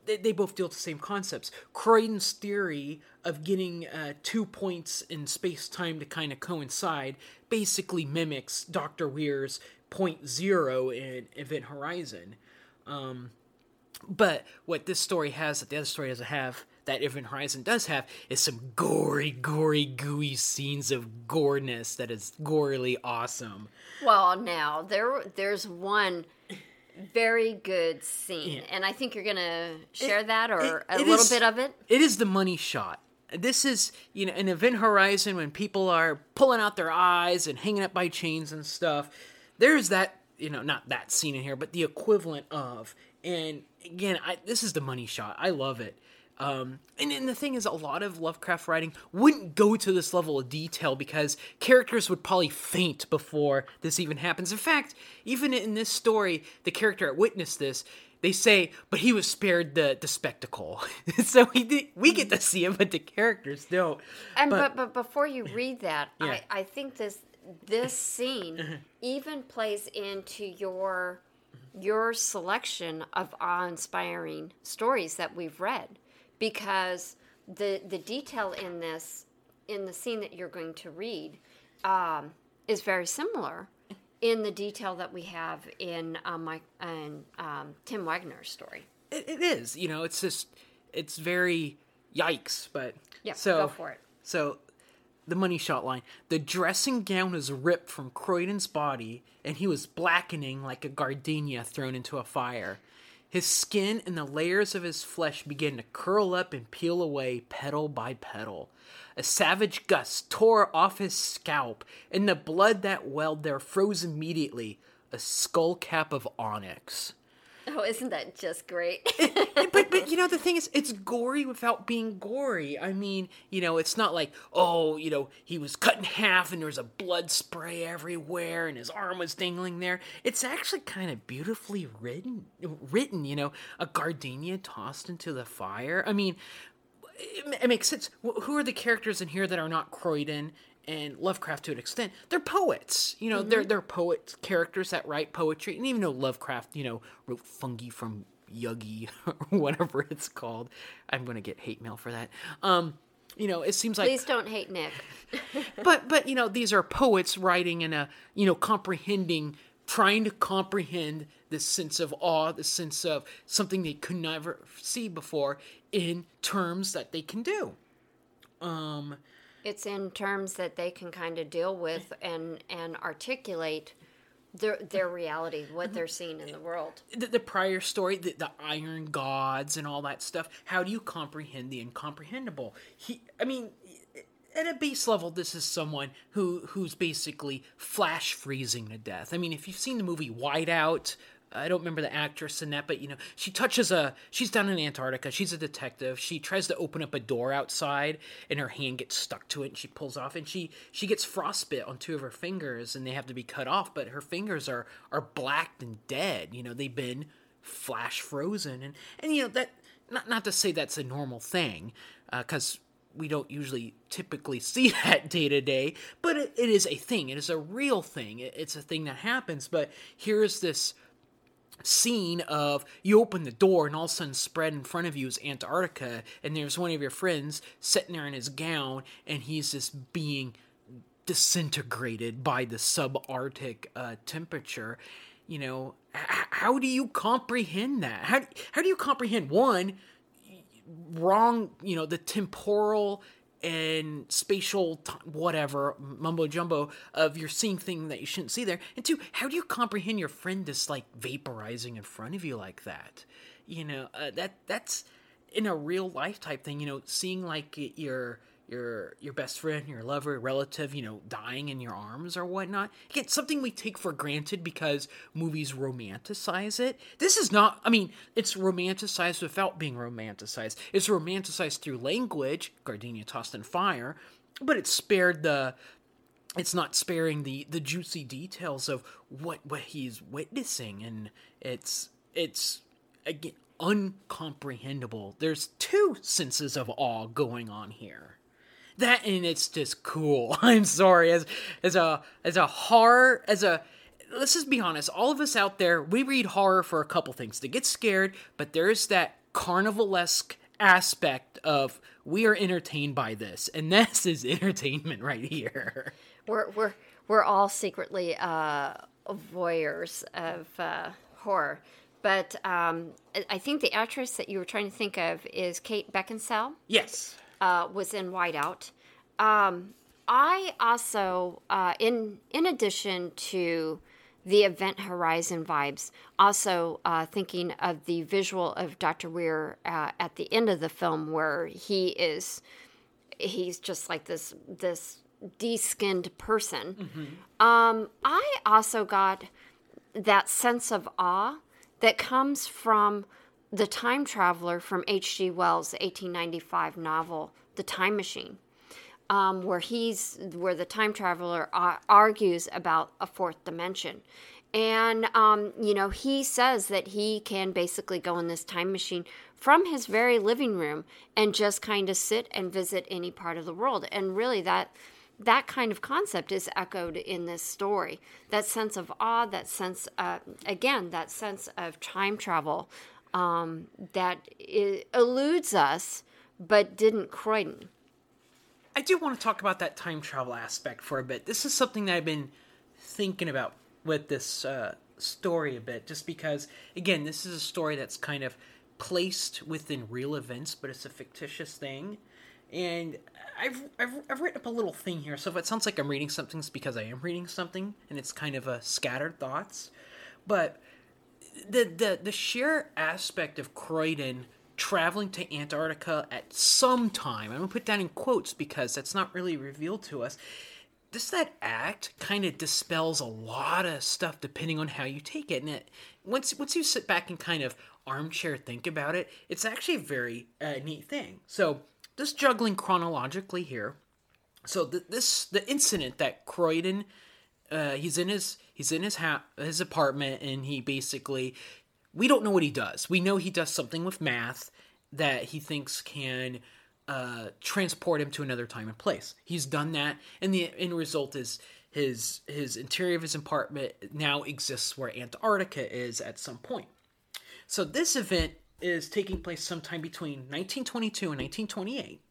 they, they both deal with the same concepts. Croydon's theory of getting uh, two points in space time to kind of coincide basically mimics Dr. Weir's point zero in Event Horizon. Um, but what this story has that the other story doesn't have, that Event Horizon does have, is some gory, gory, gooey scenes of goreness that is gorily awesome. Well, now there there's one very good scene, Yeah. and I think you're gonna share that or it- a it little is- bit of it. It is the money shot. This is, you know, an event horizon when people are pulling out their eyes and hanging up by chains and stuff. There's that, you know, not that scene in here, but the equivalent of. And again, I, this is the money shot. I love it. Um, and, and the thing is, a lot of Lovecraft writing wouldn't go to this level of detail because characters would probably faint before this even happens. In fact, even in this story, the character that witnessed this, they say, but he was spared the the spectacle. so we did, we get to see him, but the characters don't. And But- but but, before you read that, Yeah. I, I think this this scene even plays into your your selection of awe-inspiring stories that we've read because the the detail in this in the scene that you're going to read um, is very similar in the detail that we have in um, my in um, Tim Waggoner's story. it, it is you know it's just it's very yikes but Yeah, so go for it. so the money shot line the dressing gown is ripped from croydon's body and he was blackening like a gardenia thrown into a fire his skin and the layers of his flesh began to curl up and peel away petal by petal. A savage gust tore off his scalp and the blood that welled there froze immediately a skull cap of onyx Oh, isn't that just great? but but you know the thing is it's gory without being gory. I mean you know it's not like oh you know he was cut in half and there was a blood spray everywhere and his arm was dangling there. It's actually kind of beautifully written written you know a gardenia tossed into the fire. I mean it, it makes sense. Who are the characters in here that are not croydon and Lovecraft to an extent, they're poets. You know, they're they're poets, characters that write poetry. And even though Lovecraft, you know, wrote fungi from Yuggy or whatever it's called, I'm gonna get hate mail for that. Um, you know, it seems like Please don't hate Nick. but but you know these are poets writing in a you know comprehending trying to comprehend this sense of awe this sense of something they could never see before in terms that they can do um It's in terms that they can kind of deal with mm-hmm. and and articulate their their reality, what mm-hmm. they're seeing in the world. the, the prior story the, the iron gods and all that stuff how do you comprehend the incomprehensible? He i mean at a base level this is someone who who's basically flash freezing to death. I mean if you've seen the movie whiteout I don't remember the actress in that, but you know, she touches a. She's down in Antarctica. She's a detective. She tries to open up a door outside, and her hand gets stuck to it, and she pulls off, and she she gets frostbit on two of her fingers, and they have to be cut off. But her fingers are are blacked and dead. You know, they've been flash frozen, and and you know that not not to say that's a normal thing, uh, because we don't usually typically see that day to day, but it, it is a thing. It is a real thing. It, it's a thing that happens. But here's this scene of you open the door and all of a sudden spread in front of you is Antarctica and there's one of your friends sitting there in his gown and he's just being disintegrated by the subarctic uh, temperature. You know, h- how do you comprehend that? How how do you comprehend one wrong? You know, the temporal and spatial t- whatever mumbo jumbo of you're seeing thing that you shouldn't see there. And two how do you comprehend your friend just like vaporizing in front of you like that? You know uh, that that's in a real life type thing you know seeing like your your your best friend your lover relative you know dying in your arms or whatnot. Again something we take for granted because movies romanticize it. This is not i mean it's romanticized without being romanticized. It's romanticized through language gardenia tossed in fire but it's spared the it's not sparing the the juicy details of what what he's witnessing. And it's it's again uncomprehendable. There's two senses of awe going on here that and it's just cool. I'm sorry. As as a as a horror as a let's just be honest. All of us out there we read horror for a couple things. To get scared but there's that carnivalesque aspect of we are entertained by this. And this is entertainment right here. We're we're we're all secretly uh, voyeurs of uh, horror, but um, I- I think the actress that you were trying to think of is Kate Beckinsale. yes uh, was in Whiteout. Um, I also, uh, in in addition to the Event Horizon vibes, also uh, thinking of the visual of Doctor Weir uh, at the end of the film, where he is he's just like this this de-skinned person. Um, I also got that sense of awe that comes from the time traveler from H.G. Wells' 1895 novel, The Time Machine, um, where he's where the time traveler uh, argues about a fourth dimension. And, um, you know, he says that he can basically go in this time machine from his very living room and just kind of sit and visit any part of the world. And really, that that kind of concept is echoed in this story. That sense of awe, that sense, uh, again, that sense of time travel um, that eludes us, but didn't Croydon. I do want to talk about that time travel aspect for a bit. This is something that I've been thinking about with this uh, story a bit, just because, again, this is a story that's kind of placed within real events, but it's a fictitious thing. And I've, I've, I've written up a little thing here, so if it sounds like I'm reading something, it's because I am reading something, and it's kind of a scattered thoughts. But the the the sheer aspect of Croydon traveling to Antarctica at some time, I'm gonna put that in quotes because that's not really revealed to us just that act kind of dispels a lot of stuff depending on how you take it. And it, once once you sit back and kind of armchair think about it, it's actually a very uh, neat thing. So just juggling chronologically here. So the, this the incident that Croydon, uh, he's in his he's in his ha- his apartment and he basically we don't know what he does. We know he does something with math that he thinks can uh, transport him to another time and place. He's done that, and the end result is his his interior of his apartment now exists where Antarctica is at some point. So this event is taking place sometime between 1922 and 1928.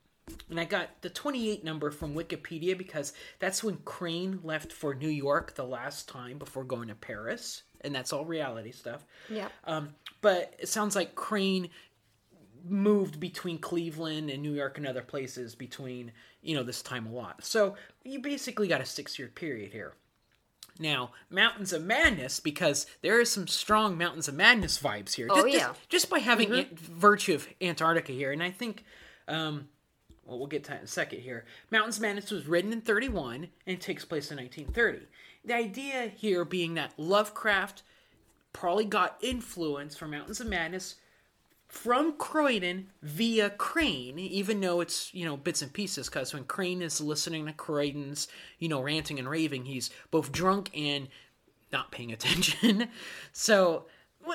And I got the 28 number from Wikipedia because that's when Crane left for New York the last time before going to Paris. And that's all reality stuff. Yeah. Um, but it sounds like Crane moved between Cleveland and New York and other places between, you know, this time a lot. So you basically got a six year period here. Now, Mountains of Madness, because there is some strong Mountains of Madness vibes here. Oh, just, yeah. Just, just by having Mm-hmm. Virtue of Antarctica here. And I think, um, well, we'll get to that in a second here. Mountains of Madness was written in 31 and takes place in 1930. The idea here being that Lovecraft probably got influence from Mountains of Madness from Croydon via Crane, even though it's, you know, bits and pieces, because when Crane is listening to Croydon's, you know, ranting and raving, he's both drunk and not paying attention. so,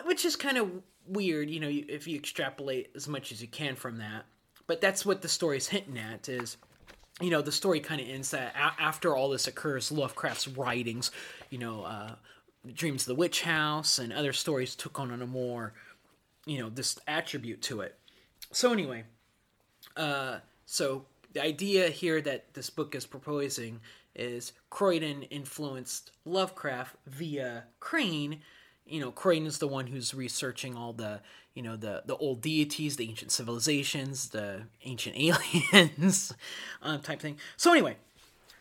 which is kind of weird, you know, if you extrapolate as much as you can from that. But that's what the story's hinting at is you know, the story kind of ends that a- after all this occurs, Lovecraft's writings, you know, uh, Dreams of the Witch House and other stories took on a more, you know, this attribute to it. So anyway, uh, so the idea here that this book is proposing is Croydon influenced Lovecraft via Crane. You know, is the one who's researching all the, you know, the the old deities, the ancient civilizations, the ancient aliens, um, type thing. So anyway,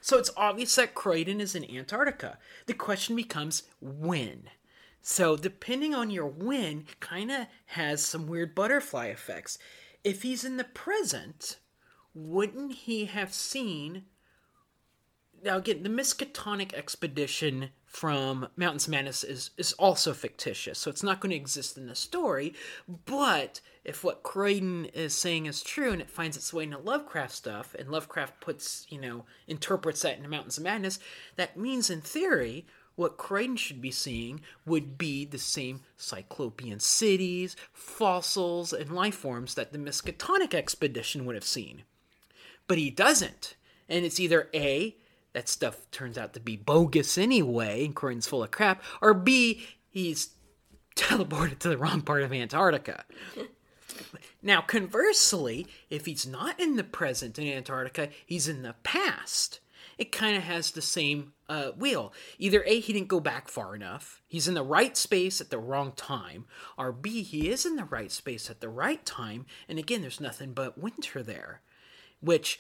so it's obvious that Croydon is in Antarctica. The question becomes when. So depending on your when, kind of has some weird butterfly effects. If he's in the present, wouldn't he have seen? Now again, the Miskatonic expedition from Mountains of Madness is is also fictitious, so it's not going to exist in the story. But if what Croydon is saying is true, and it finds its way into Lovecraft stuff, and Lovecraft puts you know interprets that into Mountains of Madness, that means in theory what Croydon should be seeing would be the same Cyclopean cities, fossils, and life forms that the Miskatonic expedition would have seen. But he doesn't. And it's either A, that stuff turns out to be bogus anyway, and Croydon's full of crap, or B, he's teleported to the wrong part of Antarctica. Now, conversely, if he's not in the present in Antarctica, he's in the past. It kind of has the same uh, wheel. Either A, he didn't go back far enough, he's in the right space at the wrong time, or B, he is in the right space at the right time, and again, there's nothing but winter there. Which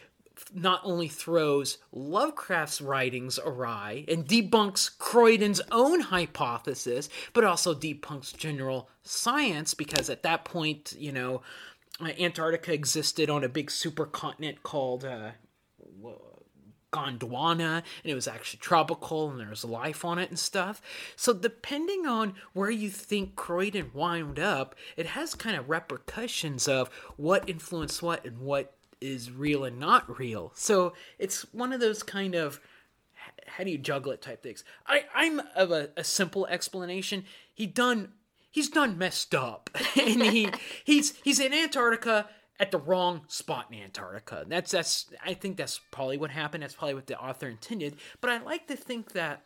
not only throws Lovecraft's writings awry and debunks Croydon's own hypothesis, but also debunks general science because at that point, you know, uh, Antarctica existed on a big supercontinent called uh, Gondwana and it was actually tropical and there was life on it and stuff. So depending on where you think Croydon wound up, it has kind of repercussions of what influenced what and what is real and not real. So it's one of those kind of how do you juggle it type things. I I'm of a, a simple explanation. He done he's done messed up, and he he's he's in Antarctica at the wrong spot in Antarctica. That's that's I think that's probably what happened. That's probably what the author intended. But I like to think that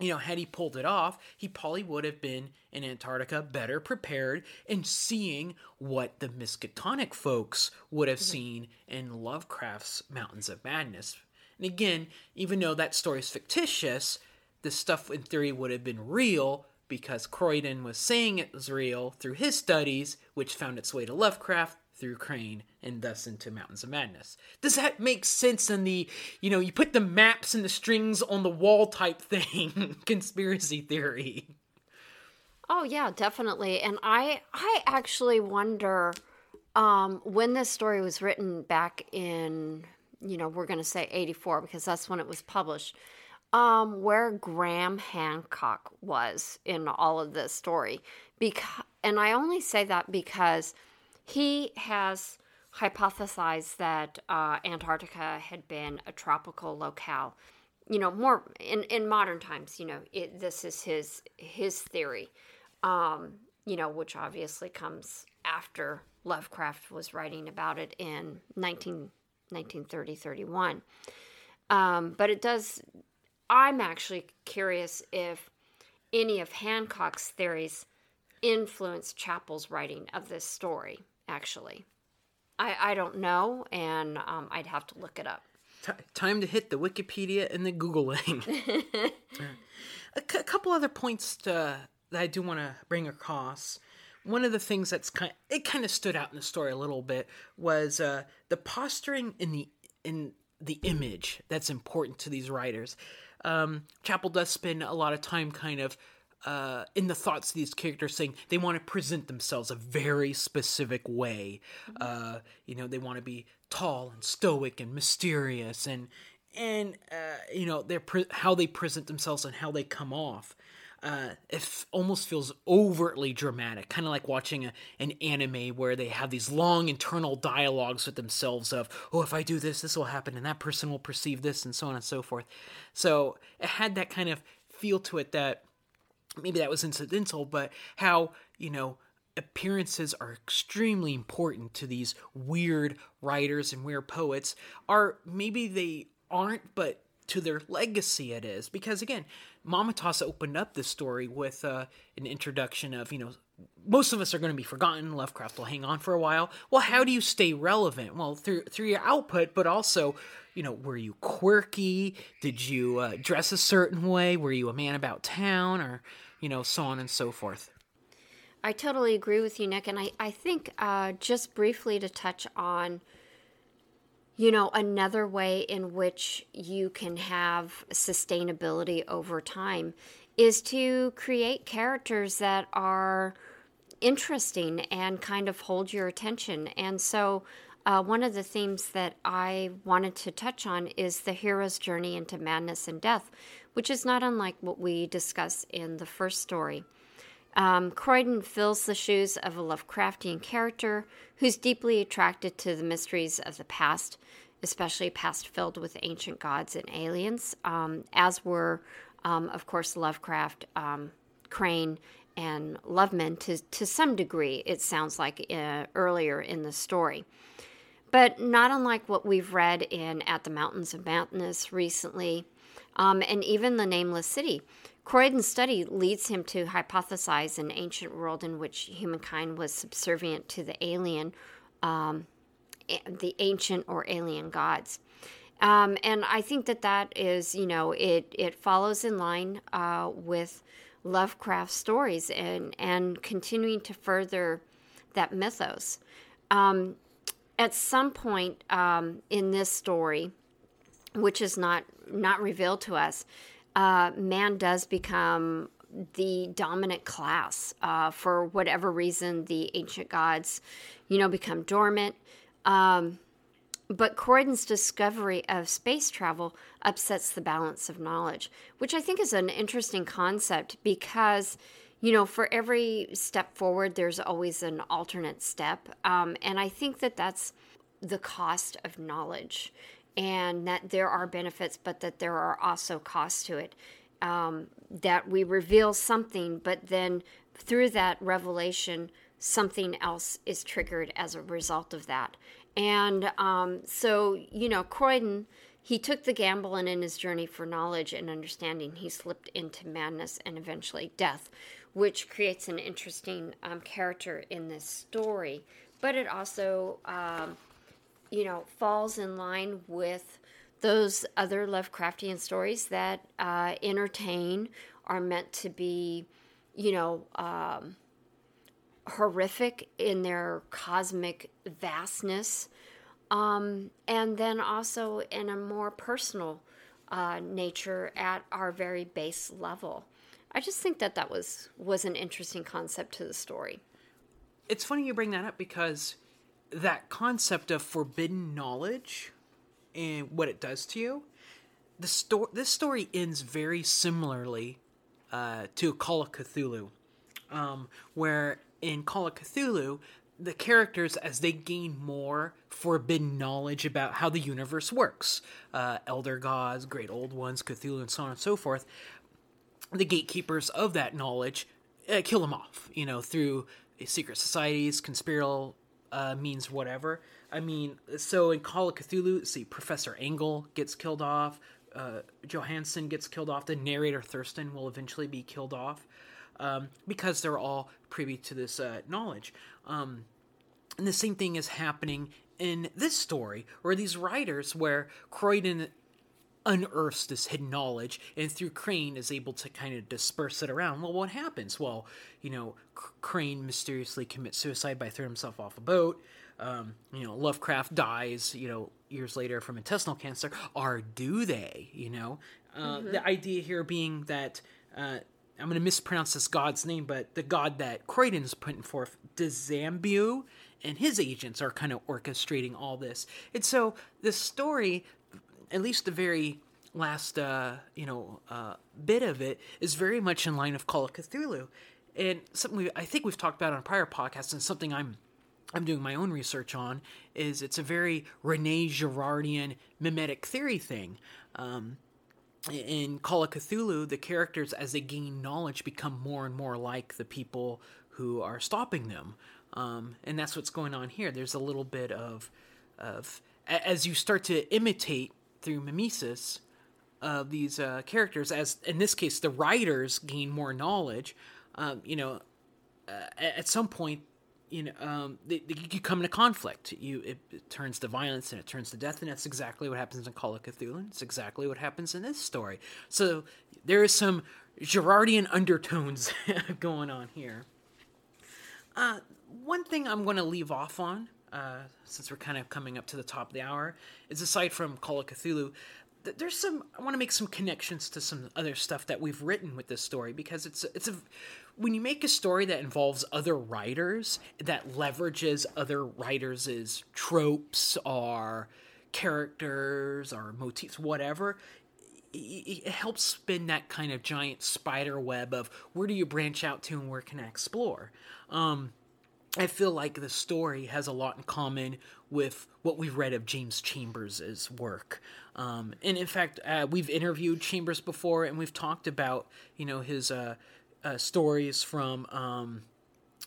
you know, had he pulled it off, he probably would have been in Antarctica better prepared and seeing what the Miskatonic folks would have mm-hmm. seen in Lovecraft's Mountains of Madness. And again, even though that story is fictitious, the stuff in theory would have been real because Croydon was saying it was real through his studies, which found its way to Lovecraft through Crane and thus into Mountains of Madness. Does that make sense in the, you know, you put the maps and the strings on the wall type thing, conspiracy theory? Oh yeah, definitely. And I I actually wonder um, when this story was written back in, you know, we're going to say 84 because that's when it was published. Um, where Graham Hancock was in all of this story. Because and I only say that because he has hypothesized that uh, Antarctica had been a tropical locale. You know, more in, in modern times. You know, it, this is his his theory. Um, you know, which obviously comes after Lovecraft was writing about it in 19, 1930, 31. Um, but it does, I'm actually curious if any of Hancock's theories influenced Chappell's writing of this story actually. I, I don't know, and um, I'd have to look it up. T- time to hit the Wikipedia and the Googling. a, c- a couple other points to, that I do want to bring across. One of the things that's kind of, it kind of stood out in the story a little bit was uh, the posturing in the in the image that's important to these writers. Um, Chappell does spend a lot of time kind of uh, in the thoughts of these characters saying they want to present themselves a very specific way. Mm-hmm. Uh, you know, they want to be tall and stoic and mysterious and and uh, you know their pre- how they present themselves and how they come off. Uh, it almost feels overtly dramatic, kind of like watching a, an anime where they have these long internal dialogues with themselves of, oh, if I do this, this will happen, and that person will perceive this, and so on and so forth. So it had that kind of feel to it that maybe that was incidental, but how, you know, appearances are extremely important to these weird writers and weird poets are maybe they aren't but to their legacy it is. Because again Mamatas opened up this story with uh, an introduction of you know most of us are going to be forgotten lovecraft will hang on for a while. Well how do you stay relevant? Well through through your output but also you know were you quirky? Did you uh, dress a certain way? Were you a man about town? Or you know, so on and so forth. I totally agree with you, Nick. And I, I think uh, just briefly to touch on, you know, another way in which you can have sustainability over time is to create characters that are interesting and kind of hold your attention. And so, uh, one of the themes that I wanted to touch on is the hero's journey into madness and death, which is not unlike what we discuss in the first story. Um, Croydon fills the shoes of a Lovecraftian character who's deeply attracted to the mysteries of the past, especially past filled with ancient gods and aliens, um, as were, um, of course, Lovecraft, um, Crane, and Loveman to, to some degree, it sounds like uh, earlier in the story. But not unlike what we've read in At the Mountains of Madness recently, um, and even the nameless city. Croydon's study leads him to hypothesize an ancient world in which humankind was subservient to the alien, um, the ancient or alien gods. Um, and I think that that is, you know, it it follows in line uh, with Lovecraft stories and and continuing to further that mythos. Um, at some point um, in this story, which is not not revealed to us, uh, man does become the dominant class uh, for whatever reason. The ancient gods, you know, become dormant. Um, but Croydon's discovery of space travel upsets the balance of knowledge, which I think is an interesting concept because, you know, for every step forward, there's always an alternate step. Um, and I think that that's the cost of knowledge and that there are benefits, but that there are also costs to it. Um, that we reveal something, but then through that revelation, something else is triggered as a result of that. And um, so, you know, Croydon, he took the gamble, and in his journey for knowledge and understanding, he slipped into madness and eventually death, which creates an interesting um, character in this story. But it also, um, you know, falls in line with those other Lovecraftian stories that uh, entertain, are meant to be, you know, um, horrific in their cosmic vastness, um, and then also in a more personal uh, nature at our very base level. I just think that that was was an interesting concept to the story. It's funny you bring that up because that concept of forbidden knowledge and what it does to you. The story this story ends very similarly uh, to Call of Cthulhu, um, where in Call of Cthulhu, the characters, as they gain more forbidden knowledge about how the universe works, uh, elder gods, great old ones, Cthulhu, and so on and so forth, the gatekeepers of that knowledge uh, kill them off, you know, through secret societies, conspiratorial uh, means, whatever. I mean, so in Call of Cthulhu, see, Professor Angell gets killed off, uh, Johansen gets killed off, the narrator Thurston will eventually be killed off um, because they're all privy to this uh, knowledge. Um, and the same thing is happening in this story, where these writers, where Croydon unearths this hidden knowledge, and through Crane is able to kind of disperse it around. Well, what happens? Well, you know, C- Crane mysteriously commits suicide by throwing himself off a boat. Um, you know, Lovecraft dies, you know, years later from intestinal cancer. Or do they? You know, uh, mm-hmm. the idea here being that uh, I'm going to mispronounce this god's name, but the god that Croydon is putting forth, Dazambu, and his agents are kind of orchestrating all this. And so the story, at least the very last, uh, you know, uh, bit of it, is very much in line of Call of Cthulhu, and something we, I think we've talked about on prior podcasts, and something I'm I'm doing my own research on is it's a very Rene Girardian mimetic theory thing. Um, in Call of Cthulhu, the characters, as they gain knowledge, become more and more like the people who are stopping them. Um, and that's what's going on here. There's a little bit of, of as you start to imitate through mimesis of these uh, characters, as in this case, the writers gain more knowledge. Um, you know, uh, at some point, you know, um, they, they, you come into conflict. You it, it, turns to violence and it turns to death, and that's exactly what happens in Call of Cthulhu. It's exactly what happens in this story. So there is some Girardian undertones going on here. Uh, one thing I'm going to leave off on, uh, since we're kind of coming up to the top of the hour, is aside from Call of Cthulhu, there's some I want to make some connections to some other stuff that we've written with this story because it's it's a when you make a story that involves other writers that leverages other writers' tropes or characters or motifs whatever it helps spin that kind of giant spider web of where do you branch out to and where can I explore. Um, I feel like the story has a lot in common with what we've read of James Chambers' work. Um, and in fact, uh, we've interviewed Chambers before, and we've talked about you know his uh, uh, stories from um,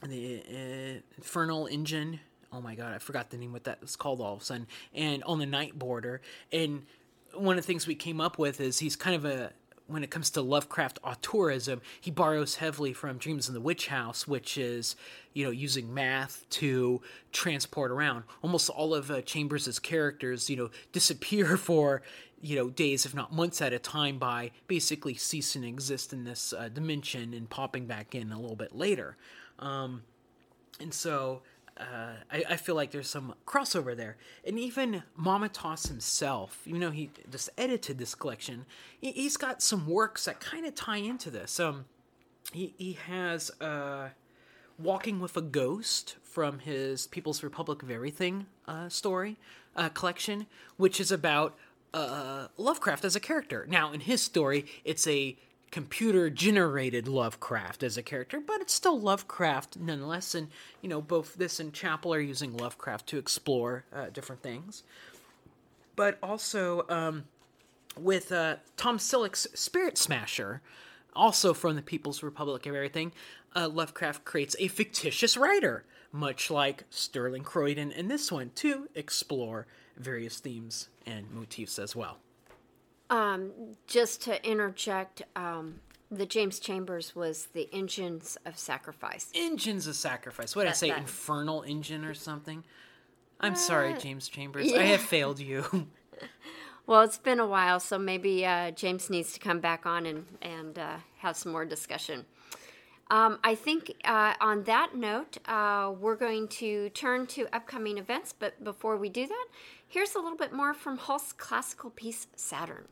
the uh, Infernal Engine. Oh my god, I forgot the name what that was called all of a sudden. And on the Night Border, and one of the things we came up with is he's kind of a when it comes to Lovecraft auteurism, he borrows heavily from Dreams in the Witch House, which is, you know, using math to transport around. Almost all of uh, Chambers' characters, you know, disappear for, you know, days, if not months at a time, by basically ceasing to exist in this uh, dimension and popping back in a little bit later. Um, and so uh, I, I, feel like there's some crossover there. And even Mamatas himself, you know, he just edited this collection, he, has got some works that kind of tie into this. Um, he, he has uh, Walking with a Ghost from his People's Republic of Everything uh, story. uh, collection, which is about uh, Lovecraft as a character. Now, in his story, it's a computer generated Lovecraft as a character, but it's still Lovecraft nonetheless. And, you know, both this and Chappell are using Lovecraft to explore uh, different things. But also um, with uh, Tom Selleck's Spirit Smasher, also from the People's Republic of everything, uh, Lovecraft creates a fictitious writer, much like Sterling Croydon in this one, to explore various themes and motifs as well. Um, just to interject, um, the James Chambers was the Engines of Sacrifice. Engines of Sacrifice. What did I That- say? that- Infernal Engine or something? I'm sorry, James Chambers. I have failed you. Well, it's been a while, so maybe uh, James needs to come back on and and uh, have some more discussion. Um, I think uh, on that note, uh, we're going to turn to upcoming events. But before we do that, here's a little bit more from Holst's classical piece Saturn.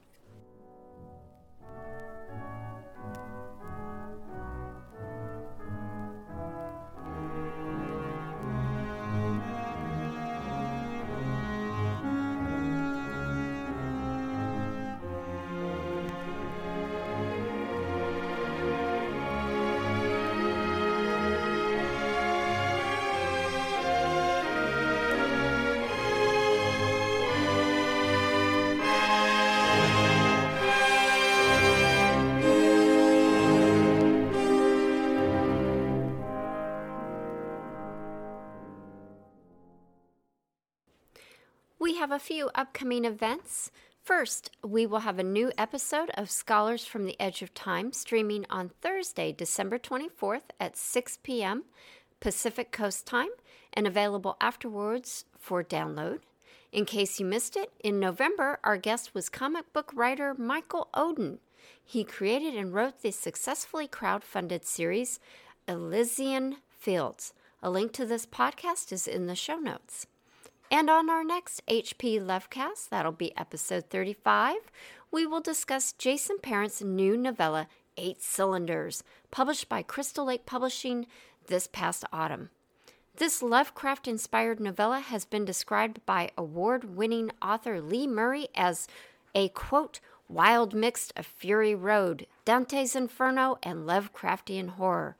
A few upcoming events. First, we will have a new episode of Scholars from the Edge of Time streaming on Thursday, December 24th at 6 p.m. Pacific Coast Time and available afterwards for download. In case you missed it, in November, our guest was comic book writer Michael Oden. He created and wrote the successfully crowdfunded series Elysian Fields. A link to this podcast is in the show notes. And on our next HP Lovecast, that'll be episode 35, we will discuss Jason Parent's new novella, Eight Cylinders, published by Crystal Lake Publishing this past autumn. This Lovecraft inspired novella has been described by award winning author Lee Murray as a quote, wild mix of Fury Road, Dante's Inferno, and Lovecraftian horror.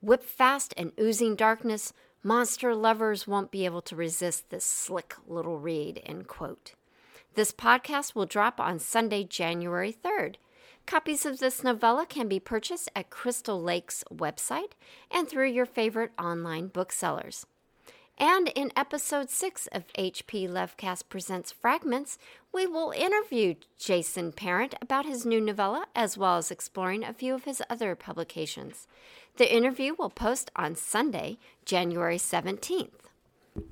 Whip fast and oozing darkness, monster lovers won't be able to resist this slick little read, end quote. This podcast will drop on Sunday, January 3rd. Copies of this novella can be purchased at Crystal Lake's website and through your favorite online booksellers. And in episode 6 of HP Lovecast Presents Fragments, we will interview Jason Parent about his new novella as well as exploring a few of his other publications. The interview will post on Sunday, January 17th.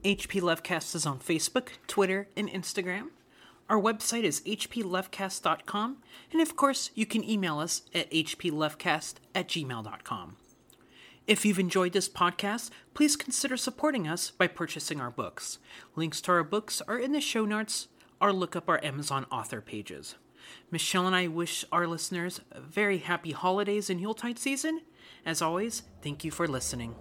HP Lovecast is on Facebook, Twitter, and Instagram. Our website is hplovecast.com, and of course, you can email us at hplovecast at gmail.com. If you've enjoyed this podcast, please consider supporting us by purchasing our books. Links to our books are in the show notes or look up our Amazon author pages. Michele and I wish our listeners very happy holidays and Yuletide season. As always, thank you for listening.